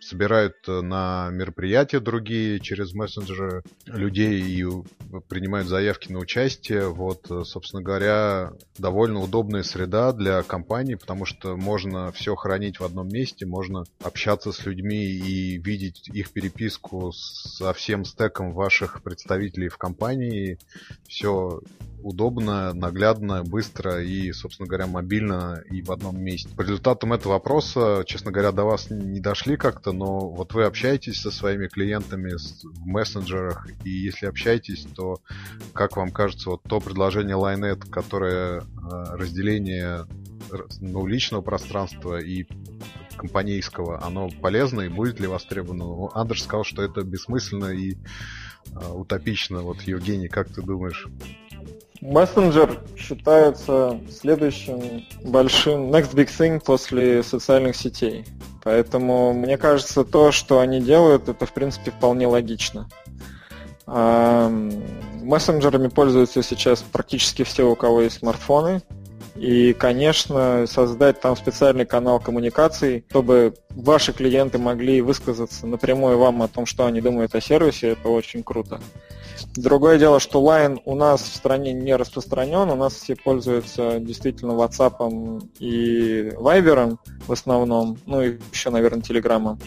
собирают э, на мероприятия другие через мессенджеры людей и принимают заявки на участие. Вот, э, собственно говоря, довольно удобная среда для компаний, потому что можно все хранить в одном месте, можно общаться с людьми и видеть их переписку со всем стеком ваших представителей в компании. Все удобно, наглядно, быстро и, собственно говоря, мобильно и в одном месте. По результатам этого вопроса, честно говоря, до вас не дошли как-то, но вот вы общаетесь со своими клиентами в мессенджерах, и если общаетесь, то, как вам кажется, вот то предложение Linet, которое э, разделение ну, личного пространства и компанейского, оно полезно и будет ли востребовано? Ну, Андерс сказал, что это бессмысленно и э, утопично. Вот, Евгений, как ты думаешь? Мессенджер считается следующим большим next big thing после социальных сетей. Поэтому мне кажется, то, что они делают, это в принципе вполне логично. Мессенджерами пользуются сейчас практически все, у кого есть смартфоны. И, конечно, создать там специальный канал коммуникаций, чтобы ваши клиенты могли высказаться напрямую вам о том, что они думают о сервисе, это очень круто. Другое дело, что Line у нас в стране не распространен, у нас все пользуются действительно WhatsApp и Viber в основном, ну и еще, наверное, Telegram.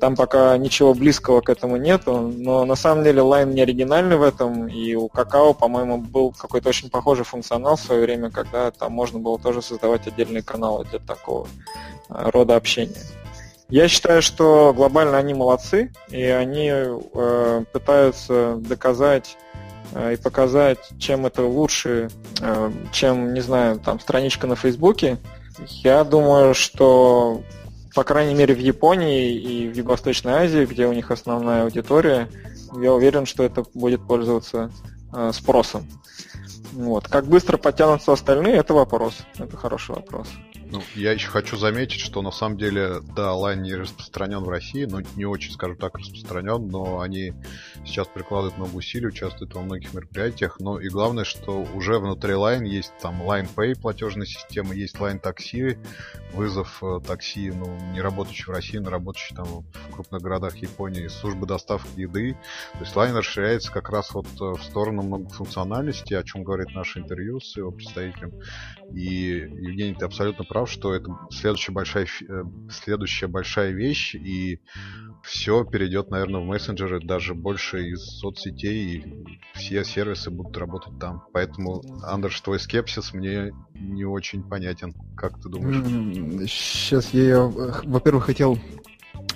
Там пока ничего близкого к этому нету, но на самом деле Line не оригинальный в этом, и у Какао, по-моему, был какой-то очень похожий функционал в свое время, когда там можно было тоже создавать отдельные каналы для такого э, рода общения. Я считаю, что глобально они молодцы, и они э, пытаются доказать э, и показать, чем это лучше, э, чем, не знаю, там страничка на Фейсбуке. Я думаю, что, по крайней мере, в Японии и в Юго-Восточной Азии, где у них основная аудитория, я уверен, что это будет пользоваться э, спросом. Вот. Как быстро подтянутся остальные, это вопрос. Это хороший вопрос. Ну, я еще хочу заметить, что на самом деле, да, Line не распространен в России, но не очень, скажем так, распространен, но они сейчас прикладывают много усилий, участвуют во многих мероприятиях. Но и главное, что уже внутри Line есть там Line Pay платежная система, есть Line Taxi, вызов э, такси, ну, не работающий в России, но работающий там в крупных городах Японии, службы доставки еды. То есть Line расширяется как раз вот э, в сторону многофункциональности, о чем говорит наше интервью с его представителем. И, Евгений, ты абсолютно прав, что это следующая большая, э, следующая большая вещь, и все перейдет, наверное, в мессенджеры, даже больше из соцсетей, и все сервисы будут работать там. Поэтому, Андерш, твой скепсис мне не очень понятен. Как ты думаешь? Сейчас я, во-первых, хотел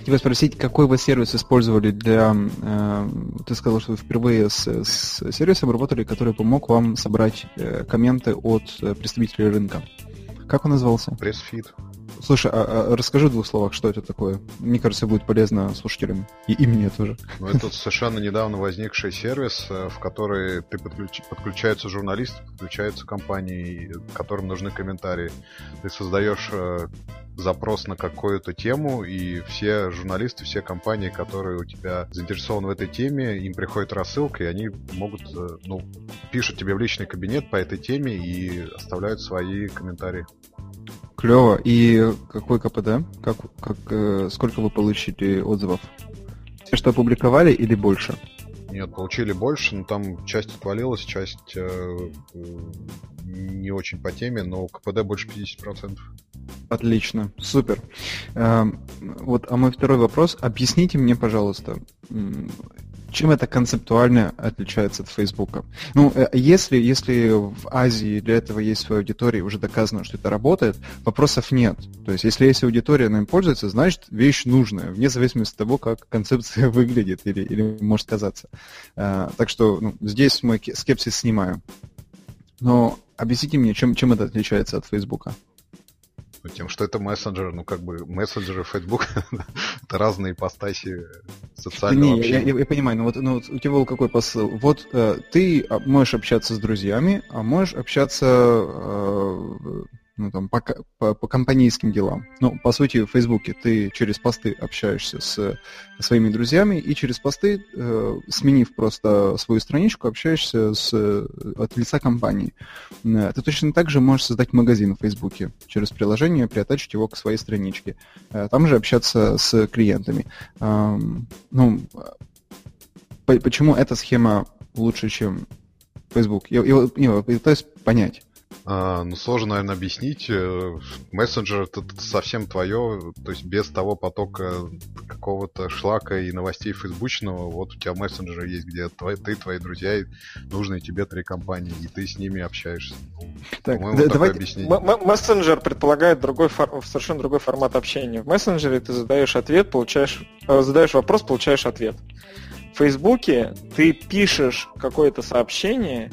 тебя спросить, какой вы сервис использовали для... Э, ты сказал, что вы впервые с, с сервисом работали, который помог вам собрать э, комменты от э, представителей рынка. Как он назывался? Pressfeed. Слушай, а, а расскажи в двух словах, что это такое. Мне кажется, будет полезно слушателям. И, и мне тоже. Ну, это совершенно недавно возникший сервис, э, в который ты подключ... подключаются журналисты, подключаются компании, которым нужны комментарии. Ты создаешь э, запрос на какую-то тему, и все журналисты, все компании, которые у тебя заинтересованы в этой теме, им приходит рассылка, и они могут, э, ну, пишут тебе в личный кабинет по этой теме и оставляют свои комментарии. Клево. И какой КПД? Как, как, э, сколько вы получили отзывов? Все, что опубликовали или больше? Нет, получили больше, но там часть отвалилась, часть э, не очень по теме, но КПД больше 50%. Отлично, супер. Э, вот, а мой второй вопрос. Объясните мне, пожалуйста, чем это концептуально отличается от Фейсбука? Ну, э, если, если в Азии для этого есть своя аудитория, уже доказано, что это работает, вопросов нет. То есть, если есть аудитория, она им пользуется, значит, вещь нужная, вне зависимости от того, как концепция выглядит или, или может казаться. А, так что ну, здесь мой скепсис снимаю. Но объясните мне, чем, чем это отличается от Фейсбука? Тем, что это мессенджер, ну как бы мессенджеры Facebook это разные ипостаси социального не, общения. Я, я, я понимаю, но вот, ну, у тебя был какой посыл? Вот э, ты а, можешь общаться с друзьями, а можешь общаться э, ну, там, по, по, по компанейским делам. Ну, по сути, в Фейсбуке ты через посты общаешься с своими друзьями, и через посты, э, сменив просто свою страничку, общаешься с, от лица компании. Э, ты точно так же можешь создать магазин в Фейсбуке через приложение, приотачить его к своей страничке. Э, там же общаться с клиентами. Э, ну, по, почему эта схема лучше, чем Facebook? Я, я, я пытаюсь понять. А, ну, сложно, наверное, объяснить. Э, мессенджер это совсем твое, то есть без того потока какого-то шлака и новостей фейсбучного. Вот у тебя мессенджер есть, где твои, ты, твои друзья, и нужные тебе три компании, и ты с ними общаешься. Так, да, давайте... Мессенджер предполагает другой фор... совершенно другой формат общения. В мессенджере ты задаешь ответ, получаешь, э, задаешь вопрос, получаешь ответ. В Фейсбуке ты пишешь какое-то сообщение,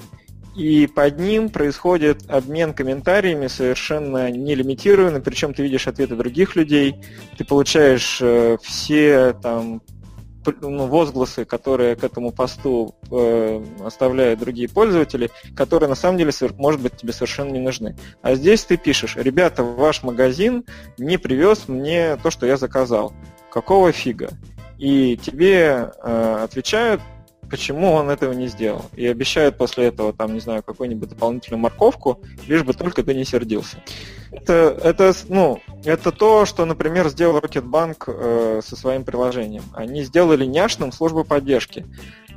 и под ним происходит обмен комментариями совершенно нелимитированный, причем ты видишь ответы других людей, ты получаешь э, все там ну, возгласы, которые к этому посту э, оставляют другие пользователи, которые на самом деле, может быть, тебе совершенно не нужны. А здесь ты пишешь, ребята, ваш магазин не привез мне то, что я заказал. Какого фига? И тебе э, отвечают, почему он этого не сделал. И обещают после этого, там, не знаю, какую-нибудь дополнительную морковку, лишь бы только ты не сердился. Это, это, ну, это то, что, например, сделал Rocketbank э, со своим приложением. Они сделали няшным службу поддержки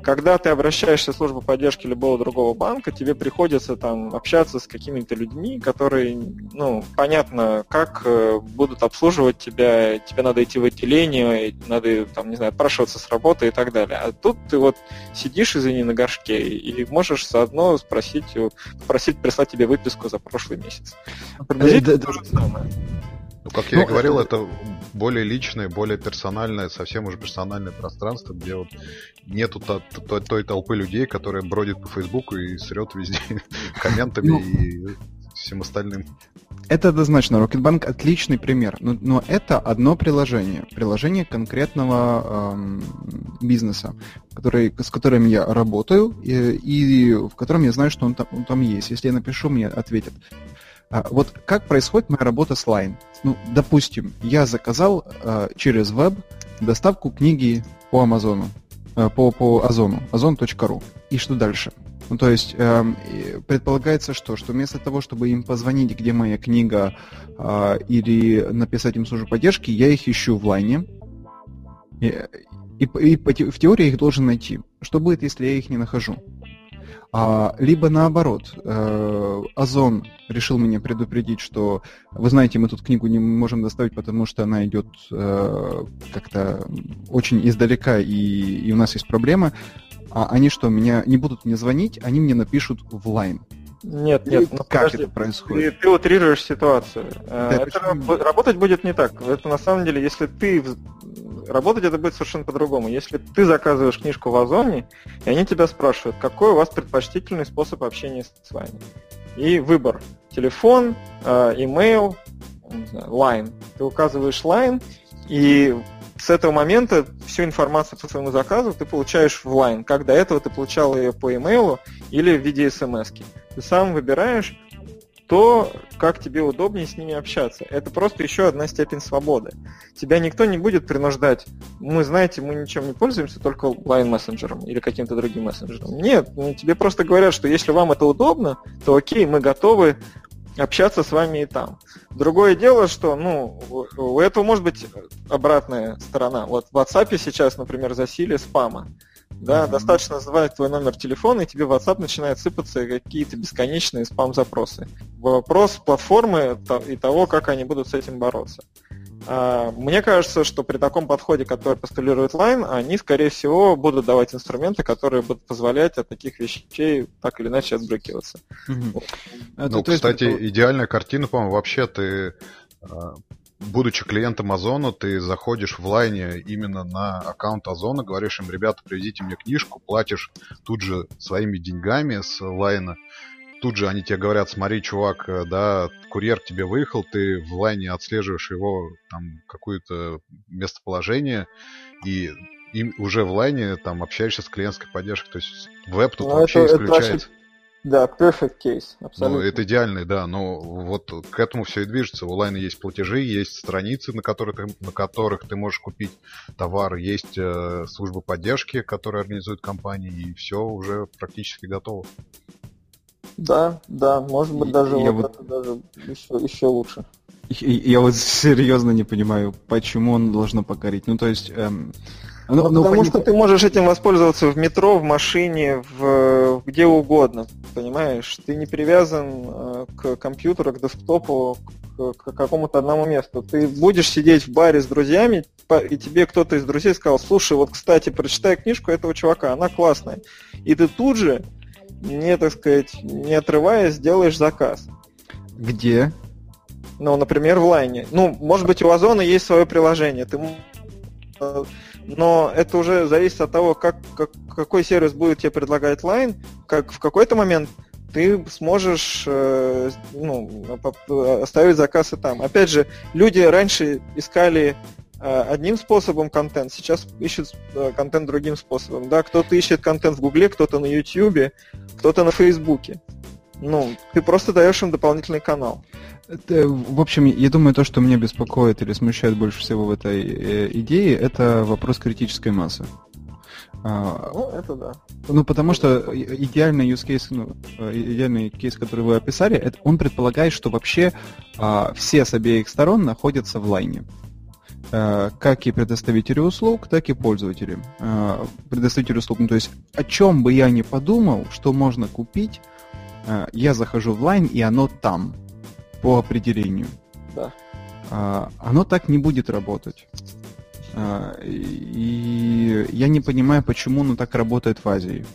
когда ты обращаешься в службу поддержки любого другого банка, тебе приходится там общаться с какими-то людьми, которые, ну, понятно, как э, будут обслуживать тебя, тебе надо идти в отделение, надо, там, не знаю, отпрашиваться с работы и так далее. А тут ты вот сидишь, извини, на горшке и можешь заодно спросить, попросить прислать тебе выписку за прошлый месяц. Приблизительно то же самое. Ну, как я ну, и говорил, это... это более личное, более персональное, совсем уже персональное пространство, где вот нету той, той, той толпы людей, которая бродит по Фейсбуку и срет везде комментами ну, и всем остальным. Это однозначно. Rocketbank отличный пример. Но, но это одно приложение. Приложение конкретного эм, бизнеса, который, с которым я работаю, и, и в котором я знаю, что он там, он там есть. Если я напишу, мне ответят. А, вот как происходит моя работа с Line? Ну, допустим, я заказал э, через веб доставку книги по Амазону, э, по, по Озону, ozon.ru. И что дальше? Ну, то есть э, предполагается что? Что вместо того, чтобы им позвонить, где моя книга, э, или написать им службу поддержки, я их ищу в лайне. И, и, и в теории их должен найти. Что будет, если я их не нахожу? А, либо наоборот, э, Озон решил меня предупредить, что, вы знаете, мы тут книгу не можем доставить, потому что она идет э, как-то очень издалека, и, и у нас есть проблемы. А они что, меня не будут мне звонить, они мне напишут в лайн. Нет, нет, ну, как подожди, это происходит? Ты, ты утрируешь ситуацию. Да, это почему? работать будет не так. Это на самом деле, если ты работать это будет совершенно по-другому. Если ты заказываешь книжку в Озоне, и они тебя спрашивают, какой у вас предпочтительный способ общения с вами. И выбор. Телефон, э, имейл, Line. Ты указываешь Line, и с этого момента всю информацию по своему заказу ты получаешь в Line. Как до этого ты получал ее по имейлу или в виде смс. -ки. Ты сам выбираешь, то, как тебе удобнее с ними общаться. Это просто еще одна степень свободы. Тебя никто не будет принуждать. Мы, знаете, мы ничем не пользуемся, только лайн-мессенджером или каким-то другим мессенджером. Нет, ну, тебе просто говорят, что если вам это удобно, то окей, мы готовы общаться с вами и там. Другое дело, что ну, у этого может быть обратная сторона. Вот в WhatsApp сейчас, например, засилие спама. Да, mm-hmm. достаточно называть твой номер телефона, и тебе в WhatsApp начинают сыпаться какие-то бесконечные спам-запросы. Вопрос платформы и того, как они будут с этим бороться. А, мне кажется, что при таком подходе, который постулирует Line, они, скорее всего, будут давать инструменты, которые будут позволять от таких вещей так или иначе отбрыкиваться. Ну, кстати, идеальная картина, по-моему, вообще ты а, будучи клиентом Озона, ты заходишь в лайне именно на аккаунт Озона, говоришь им, ребята, привезите мне книжку, платишь тут же своими деньгами с лайна. Тут же они тебе говорят, смотри, чувак, э, да, курьер к тебе выехал, ты в лайне отслеживаешь его там какое-то местоположение, и им уже в лайне там общаешься с клиентской поддержкой. То есть веб тут ну, вообще это, исключает. Это да, perfect case, абсолютно. Ну, это идеальный, да, но вот к этому все и движется. У Лайна есть платежи, есть страницы, на, которых ты, на которых ты можешь купить товар, есть э, служба поддержки, которая организует компании, и все уже практически готово. Да, да, может быть, даже я вот, вот это даже еще, еще лучше. Я вот серьезно не понимаю, почему он должно покорить. Ну, то есть, эм, ну, ну, потому что ты можешь этим воспользоваться в метро, в машине, в где угодно, понимаешь? Ты не привязан э, к компьютеру, к десктопу, к, к какому-то одному месту. Ты будешь сидеть в баре с друзьями, и тебе кто-то из друзей сказал, слушай, вот, кстати, прочитай книжку этого чувака, она классная. И ты тут же, не, так сказать, не отрываясь, делаешь заказ. Где? Ну, например, в лайне. Ну, может быть, у Озона есть свое приложение. Ты но это уже зависит от того, как, как, какой сервис будет тебе предлагать Line, как в какой-то момент ты сможешь э, ну, оставить заказ и там. Опять же, люди раньше искали одним способом контент, сейчас ищет э, контент другим способом. Да, кто-то ищет контент в Гугле, кто-то на Ютьюбе, кто-то на Фейсбуке. Ну, ты просто даешь им дополнительный канал. Это, в общем, я думаю, то, что меня беспокоит или смущает больше всего в этой э, идее, это вопрос критической массы. А, ну, это да. Ну, потому что идеальный use case, ну, э, идеальный кейс, который вы описали, это, он предполагает, что вообще а, все с обеих сторон находятся в лайне. А, как и предоставители услуг, так и пользователи. А, предоставители услуг, ну, то есть о чем бы я ни подумал, что можно купить, а, я захожу в лайн, и оно там по определению. Да. А, оно так не будет работать. А, и я не понимаю, почему оно так работает в Азии.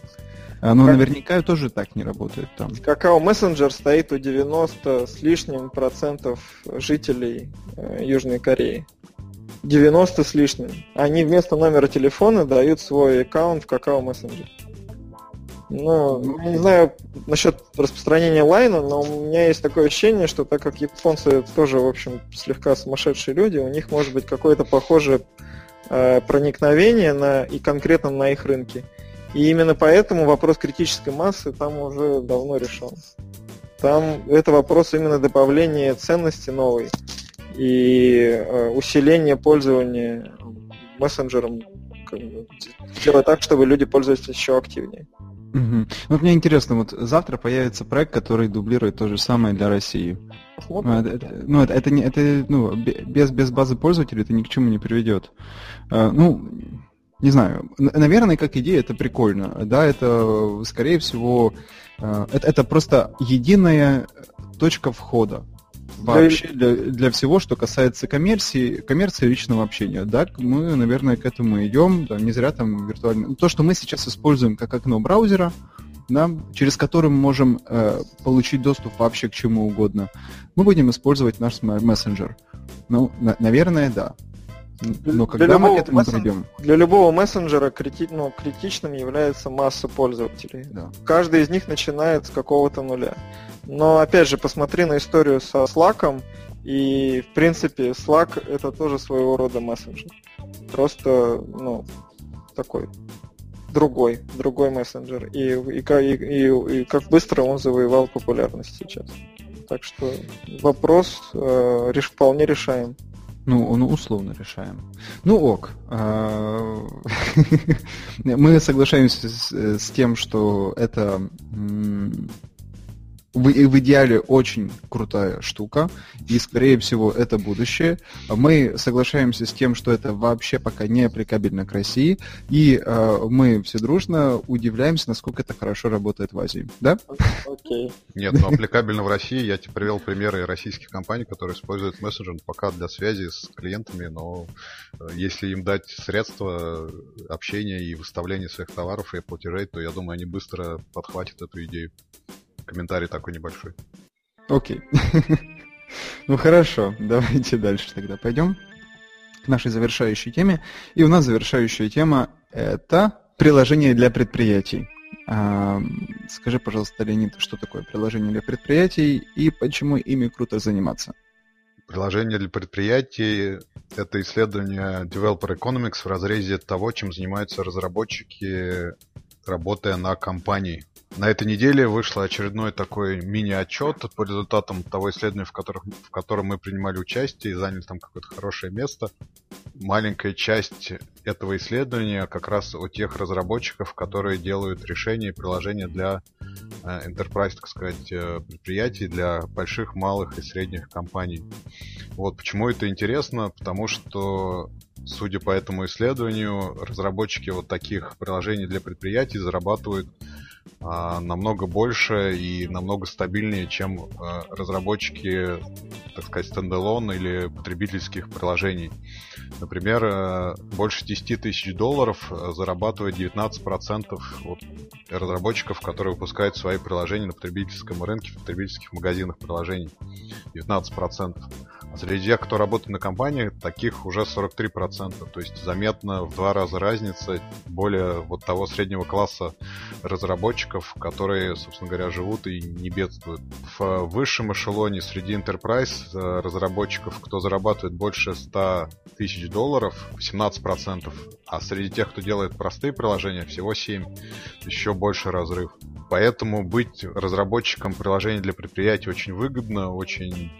Оно как... наверняка тоже так не работает там. Какао мессенджер стоит у 90 с лишним процентов жителей э, Южной Кореи. 90 с лишним. Они вместо номера телефона дают свой аккаунт в какао мессенджер. Ну, не знаю насчет распространения лайна, но у меня есть такое ощущение, что так как японцы тоже, в общем, слегка сумасшедшие люди, у них может быть какое-то похожее э, проникновение на, и конкретно на их рынке. И именно поэтому вопрос критической массы там уже давно решен. Там это вопрос именно добавления ценности новой и э, усиления пользования мессенджером, как бы, делать так, чтобы люди пользовались еще активнее. Угу. Вот мне интересно, вот завтра появится проект, который дублирует то же самое для России. Ну, это, ну, это, это, это ну, без, без базы пользователей это ни к чему не приведет. А, ну, не знаю, наверное, как идея это прикольно. Да, это, скорее всего, а, это, это просто единая точка входа вообще для, для всего, что касается коммерции, коммерции личного общения. Да, мы, наверное, к этому идем, да, не зря там виртуально. То, что мы сейчас используем как окно браузера, да, через которое мы можем э, получить доступ вообще к чему угодно, мы будем использовать наш мессенджер. Ну, на, наверное, да. Но когда для мы к этому мессен... придем? Для любого мессенджера крити... ну, критичным является масса пользователей. Да. Каждый из них начинает с какого-то нуля. Но опять же, посмотри на историю со Slack, и в принципе Slack это тоже своего рода мессенджер. Просто, ну, такой другой, другой мессенджер. И, и, и, и, как быстро он завоевал популярность сейчас. Так что вопрос э, реш, вполне решаем. Ну, ну, условно решаем. Ну, ок. А, мы соглашаемся с тем, что это в, в идеале очень крутая штука, и, скорее всего, это будущее. Мы соглашаемся с тем, что это вообще пока не аппликабельно к России, и э, мы все дружно удивляемся, насколько это хорошо работает в Азии. Да? Окей. Нет, но аппликабельно в России. Я тебе привел примеры российских компаний, которые используют мессенджер пока для связи с клиентами, но э, если им дать средства общения и выставления своих товаров и платежей, то я думаю, они быстро подхватят эту идею комментарий такой небольшой. Окей. ну хорошо, давайте дальше тогда пойдем к нашей завершающей теме. И у нас завершающая тема это приложение для предприятий. А, скажи, пожалуйста, Леонид, что такое приложение для предприятий и почему ими круто заниматься? Приложение для предприятий – это исследование Developer Economics в разрезе того, чем занимаются разработчики, работая на компании. На этой неделе вышел очередной такой мини-отчет по результатам того исследования, в, которых, в котором мы принимали участие и заняли там какое-то хорошее место. Маленькая часть этого исследования как раз о тех разработчиков, которые делают решения и приложения для э, enterprise, так сказать, э, предприятий, для больших, малых и средних компаний. Вот почему это интересно, потому что Судя по этому исследованию, разработчики вот таких приложений для предприятий зарабатывают а, намного больше и намного стабильнее, чем а, разработчики, так сказать, стендалон или потребительских приложений. Например, а, больше 10 тысяч долларов а, зарабатывает 19% вот разработчиков, которые выпускают свои приложения на потребительском рынке, в потребительских магазинах приложений. 19%. Среди тех, кто работает на компании, таких уже 43%. То есть заметно в два раза разница более вот того среднего класса разработчиков, которые, собственно говоря, живут и не бедствуют. В высшем эшелоне среди enterprise э, разработчиков, кто зарабатывает больше 100 тысяч долларов, 17%. А среди тех, кто делает простые приложения, всего 7. Еще больше разрыв. Поэтому быть разработчиком приложений для предприятий очень выгодно, очень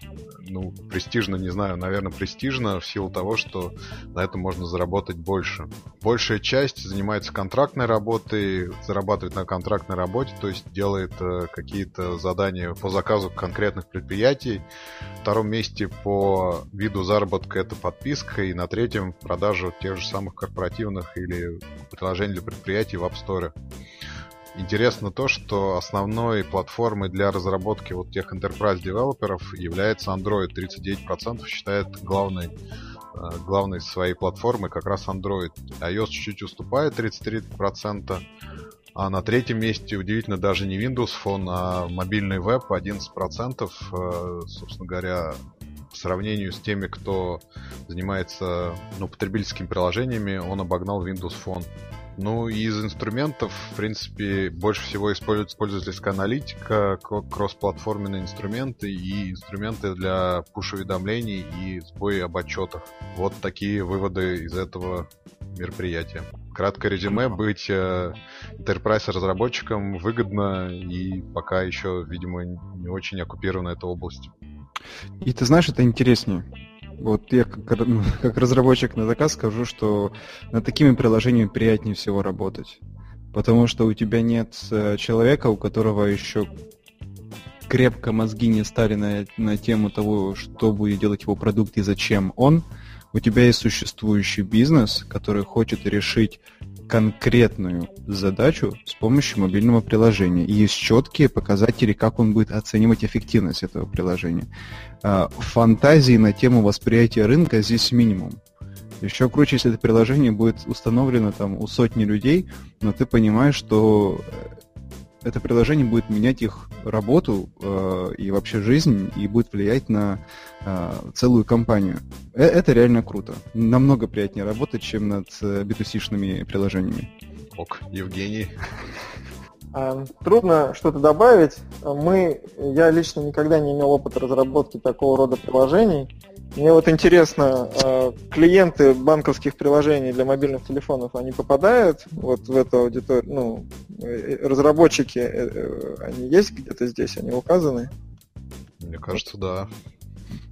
ну, престижно, не знаю, наверное, престижно в силу того, что на этом можно заработать больше. Большая часть занимается контрактной работой, зарабатывает на контрактной работе, то есть делает э, какие-то задания по заказу конкретных предприятий. В втором месте по виду заработка это подписка, и на третьем продажа тех же самых корпоративных или приложений для предприятий в App Store. Интересно то, что основной платформой для разработки вот тех enterprise девелоперов является Android. 39% считает главной э, главной своей платформой как раз Android. iOS чуть-чуть уступает 33%. А на третьем месте, удивительно, даже не Windows Phone, а мобильный веб 11%. Э, собственно говоря, по сравнению с теми, кто занимается ну, потребительскими приложениями, он обогнал Windows Phone. Ну, из инструментов, в принципе, больше всего используется пользовательская аналитика, кроссплатформенные инструменты и инструменты для пуш-уведомлений и сбои об отчетах. Вот такие выводы из этого мероприятия. Краткое резюме, быть э, enterprise разработчиком выгодно и пока еще, видимо, не очень оккупирована эта область. И ты знаешь, это интереснее. Вот я как, как разработчик на заказ скажу, что над такими приложениями приятнее всего работать. Потому что у тебя нет э, человека, у которого еще крепко мозги не стали на, на тему того, что будет делать его продукт и зачем он. У тебя есть существующий бизнес, который хочет решить конкретную задачу с помощью мобильного приложения. И есть четкие показатели, как он будет оценивать эффективность этого приложения. А, фантазии на тему восприятия рынка здесь минимум. Еще круче, если это приложение будет установлено там у сотни людей, но ты понимаешь, что это приложение будет менять их работу э, и вообще жизнь, и будет влиять на э, целую компанию. Э это реально круто. Намного приятнее работать, чем над э, B2C-шными приложениями. Ок, Евгений. А, трудно что-то добавить. Мы, я лично никогда не имел опыта разработки такого рода приложений. Мне вот интересно, а, клиенты банковских приложений для мобильных телефонов, они попадают вот в эту аудиторию? Ну, э, разработчики, э, э, они есть где-то здесь, они указаны? Мне кажется, да.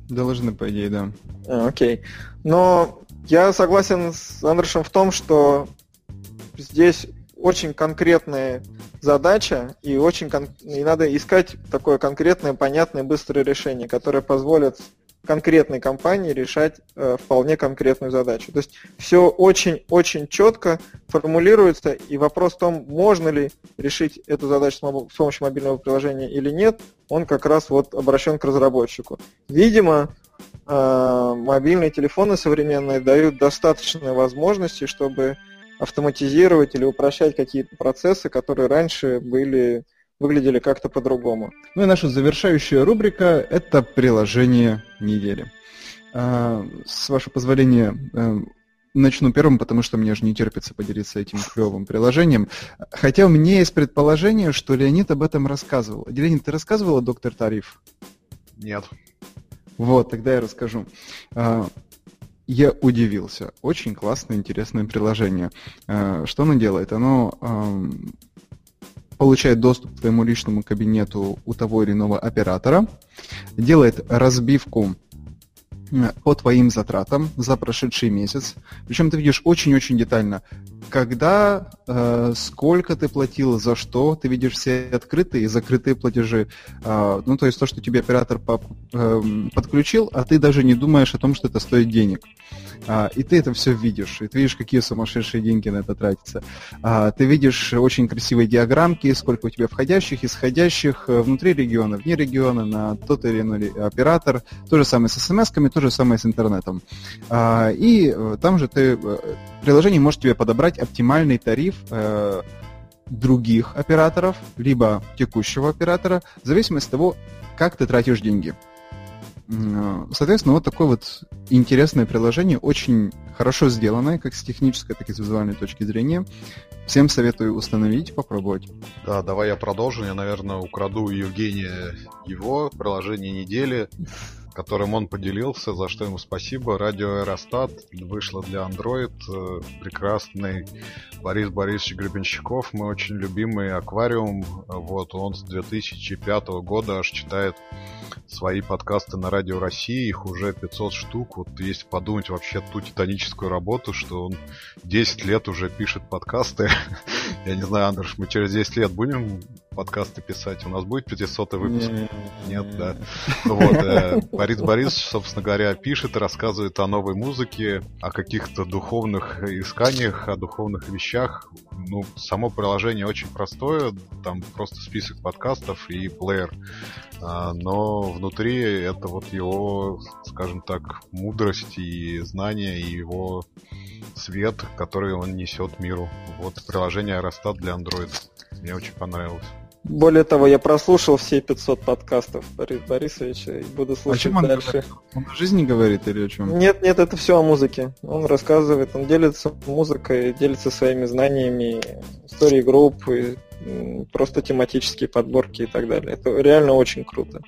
Должны, по идее, да. А, окей. Но я согласен с Андрешем в том, что здесь очень конкретная задача, и очень кон... и надо искать такое конкретное, понятное, быстрое решение, которое позволит конкретной компании решать э, вполне конкретную задачу. То есть все очень-очень четко формулируется, и вопрос в том, можно ли решить эту задачу с, с помощью мобильного приложения или нет, он как раз вот обращен к разработчику. Видимо, э, мобильные телефоны современные дают достаточно возможностей, чтобы автоматизировать или упрощать какие-то процессы, которые раньше были выглядели как-то по-другому. Ну и наша завершающая рубрика – это приложение недели. А, с вашего позволения, э, начну первым, потому что мне же не терпится поделиться этим клевым приложением. Хотя у меня есть предположение, что Леонид об этом рассказывал. Леонид, ты рассказывала доктор Тариф? Нет. Вот, тогда я расскажу. Я удивился. Очень классное, интересное приложение. А, что оно делает? Оно получает доступ к твоему личному кабинету у того или иного оператора, делает разбивку э, по твоим затратам за прошедший месяц. Причем ты видишь очень-очень детально, когда, э, сколько ты платил, за что. Ты видишь все открытые и закрытые платежи. Э, ну, то есть то, что тебе оператор по, э, подключил, а ты даже не думаешь о том, что это стоит денег. А, и ты это все видишь, и ты видишь, какие сумасшедшие деньги на это тратятся. А, ты видишь очень красивые диаграммки, сколько у тебя входящих, исходящих э, внутри региона, вне региона, на тот или иной оператор. То же самое с смс-ками, то же самое с интернетом. А, и э, там же ты, э, приложение может тебе подобрать оптимальный тариф других операторов, либо текущего оператора, в зависимости от того, как ты тратишь деньги. Соответственно, вот такое вот интересное приложение, очень хорошо сделанное, как с технической, так и с визуальной точки зрения. Всем советую установить, попробовать. Да, давай я продолжу. Я, наверное, украду у Евгения его приложение недели которым он поделился, за что ему спасибо. Радио Аэростат вышло для Android. Э, прекрасный Борис Борисович Гребенщиков, мы очень любимый аквариум. Вот он с 2005 года аж читает свои подкасты на Радио России, их уже 500 штук. Вот если подумать вообще ту титаническую работу, что он 10 лет уже пишет подкасты. Я не знаю, Андрюш, мы через 10 лет будем подкасты писать. У нас будет 500 выпуск? Нет, да. Вот, э, Борис Борис, собственно говоря, пишет и рассказывает о новой музыке, о каких-то духовных исканиях, о духовных вещах. Ну, само приложение очень простое, там просто список подкастов и плеер. А, но внутри это вот его, скажем так, мудрость и знания, и его свет, который он несет миру. Вот приложение Аэростат для Android. Мне очень понравилось. Более того, я прослушал все 500 подкастов Бориса Борисовича и буду слушать о чем дальше. Он, он о жизни говорит или о чем? Нет, нет, это все о музыке. Он рассказывает, он делится музыкой, делится своими знаниями, истории группы, просто тематические подборки и так далее. Это реально очень круто.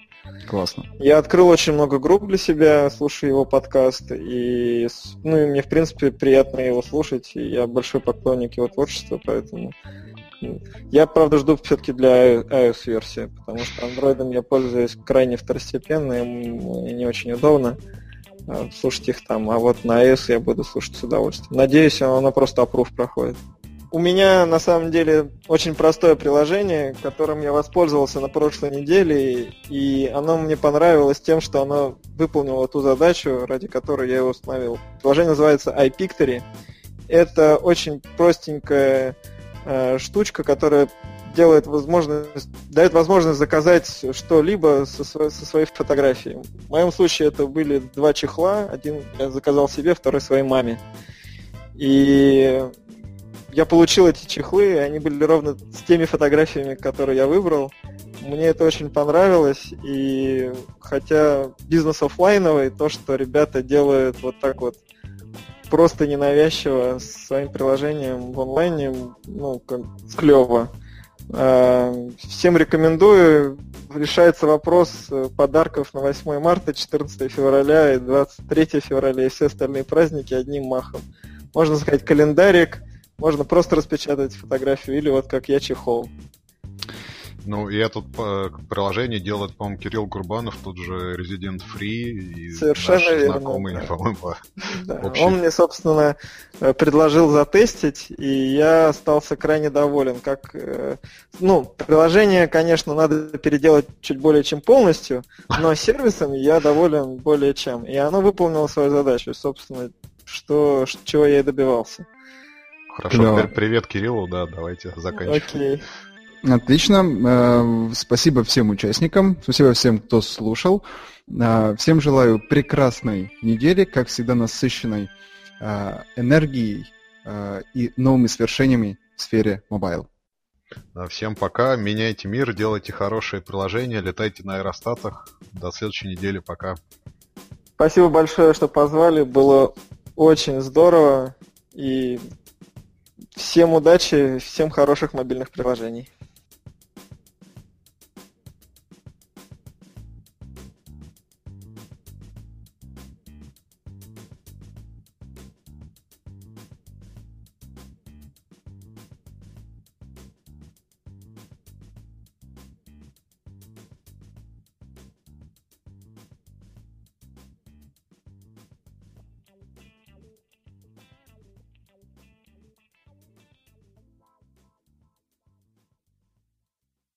Классно. Я открыл очень много групп для себя, слушаю его подкаст, и, ну, и мне, в принципе, приятно его слушать, и я большой поклонник его творчества, поэтому я, правда, жду все-таки для iOS-версии, потому что Android я пользуюсь крайне второстепенно, и не очень удобно а, слушать их там, а вот на iOS я буду слушать с удовольствием. Надеюсь, оно просто опруф проходит. У меня на самом деле очень простое приложение, которым я воспользовался на прошлой неделе, и оно мне понравилось тем, что оно выполнило ту задачу, ради которой я его установил. Приложение называется iPictory. Это очень простенькое Э, штучка, которая делает возможность, дает возможность заказать что-либо со, со своей фотографией. В моем случае это были два чехла. Один я заказал себе, второй своей маме. И я получил эти чехлы, и они были ровно с теми фотографиями, которые я выбрал. Мне это очень понравилось, и хотя бизнес офлайновый, то, что ребята делают вот так вот просто ненавязчиво с своим приложением в онлайне, ну, как клево. А, всем рекомендую. Решается вопрос подарков на 8 марта, 14 февраля и 23 февраля и все остальные праздники одним махом. Можно сказать календарик, можно просто распечатать фотографию или вот как я чехол. Ну, и это приложение делает, по-моему, Кирилл Курбанов, тут же Resident Free. И Совершенно наш верно. знакомый, да. по-моему, да. Он мне, собственно, э, предложил затестить, и я остался крайне доволен. Как, э, ну, приложение, конечно, надо переделать чуть более чем полностью, но сервисом я доволен более чем. И оно выполнило свою задачу, собственно, что, чего я и добивался. Хорошо, теперь привет Кириллу, да, давайте заканчиваем. Окей. Отлично. Э, спасибо всем участникам, спасибо всем, кто слушал. Э, всем желаю прекрасной недели, как всегда насыщенной э, энергией и новыми свершениями в сфере mobile. Всем пока, меняйте мир, делайте хорошие приложения, летайте на аэростатах. До следующей недели, пока. Спасибо большое, что позвали, было очень здорово и всем удачи, всем хороших мобильных приложений.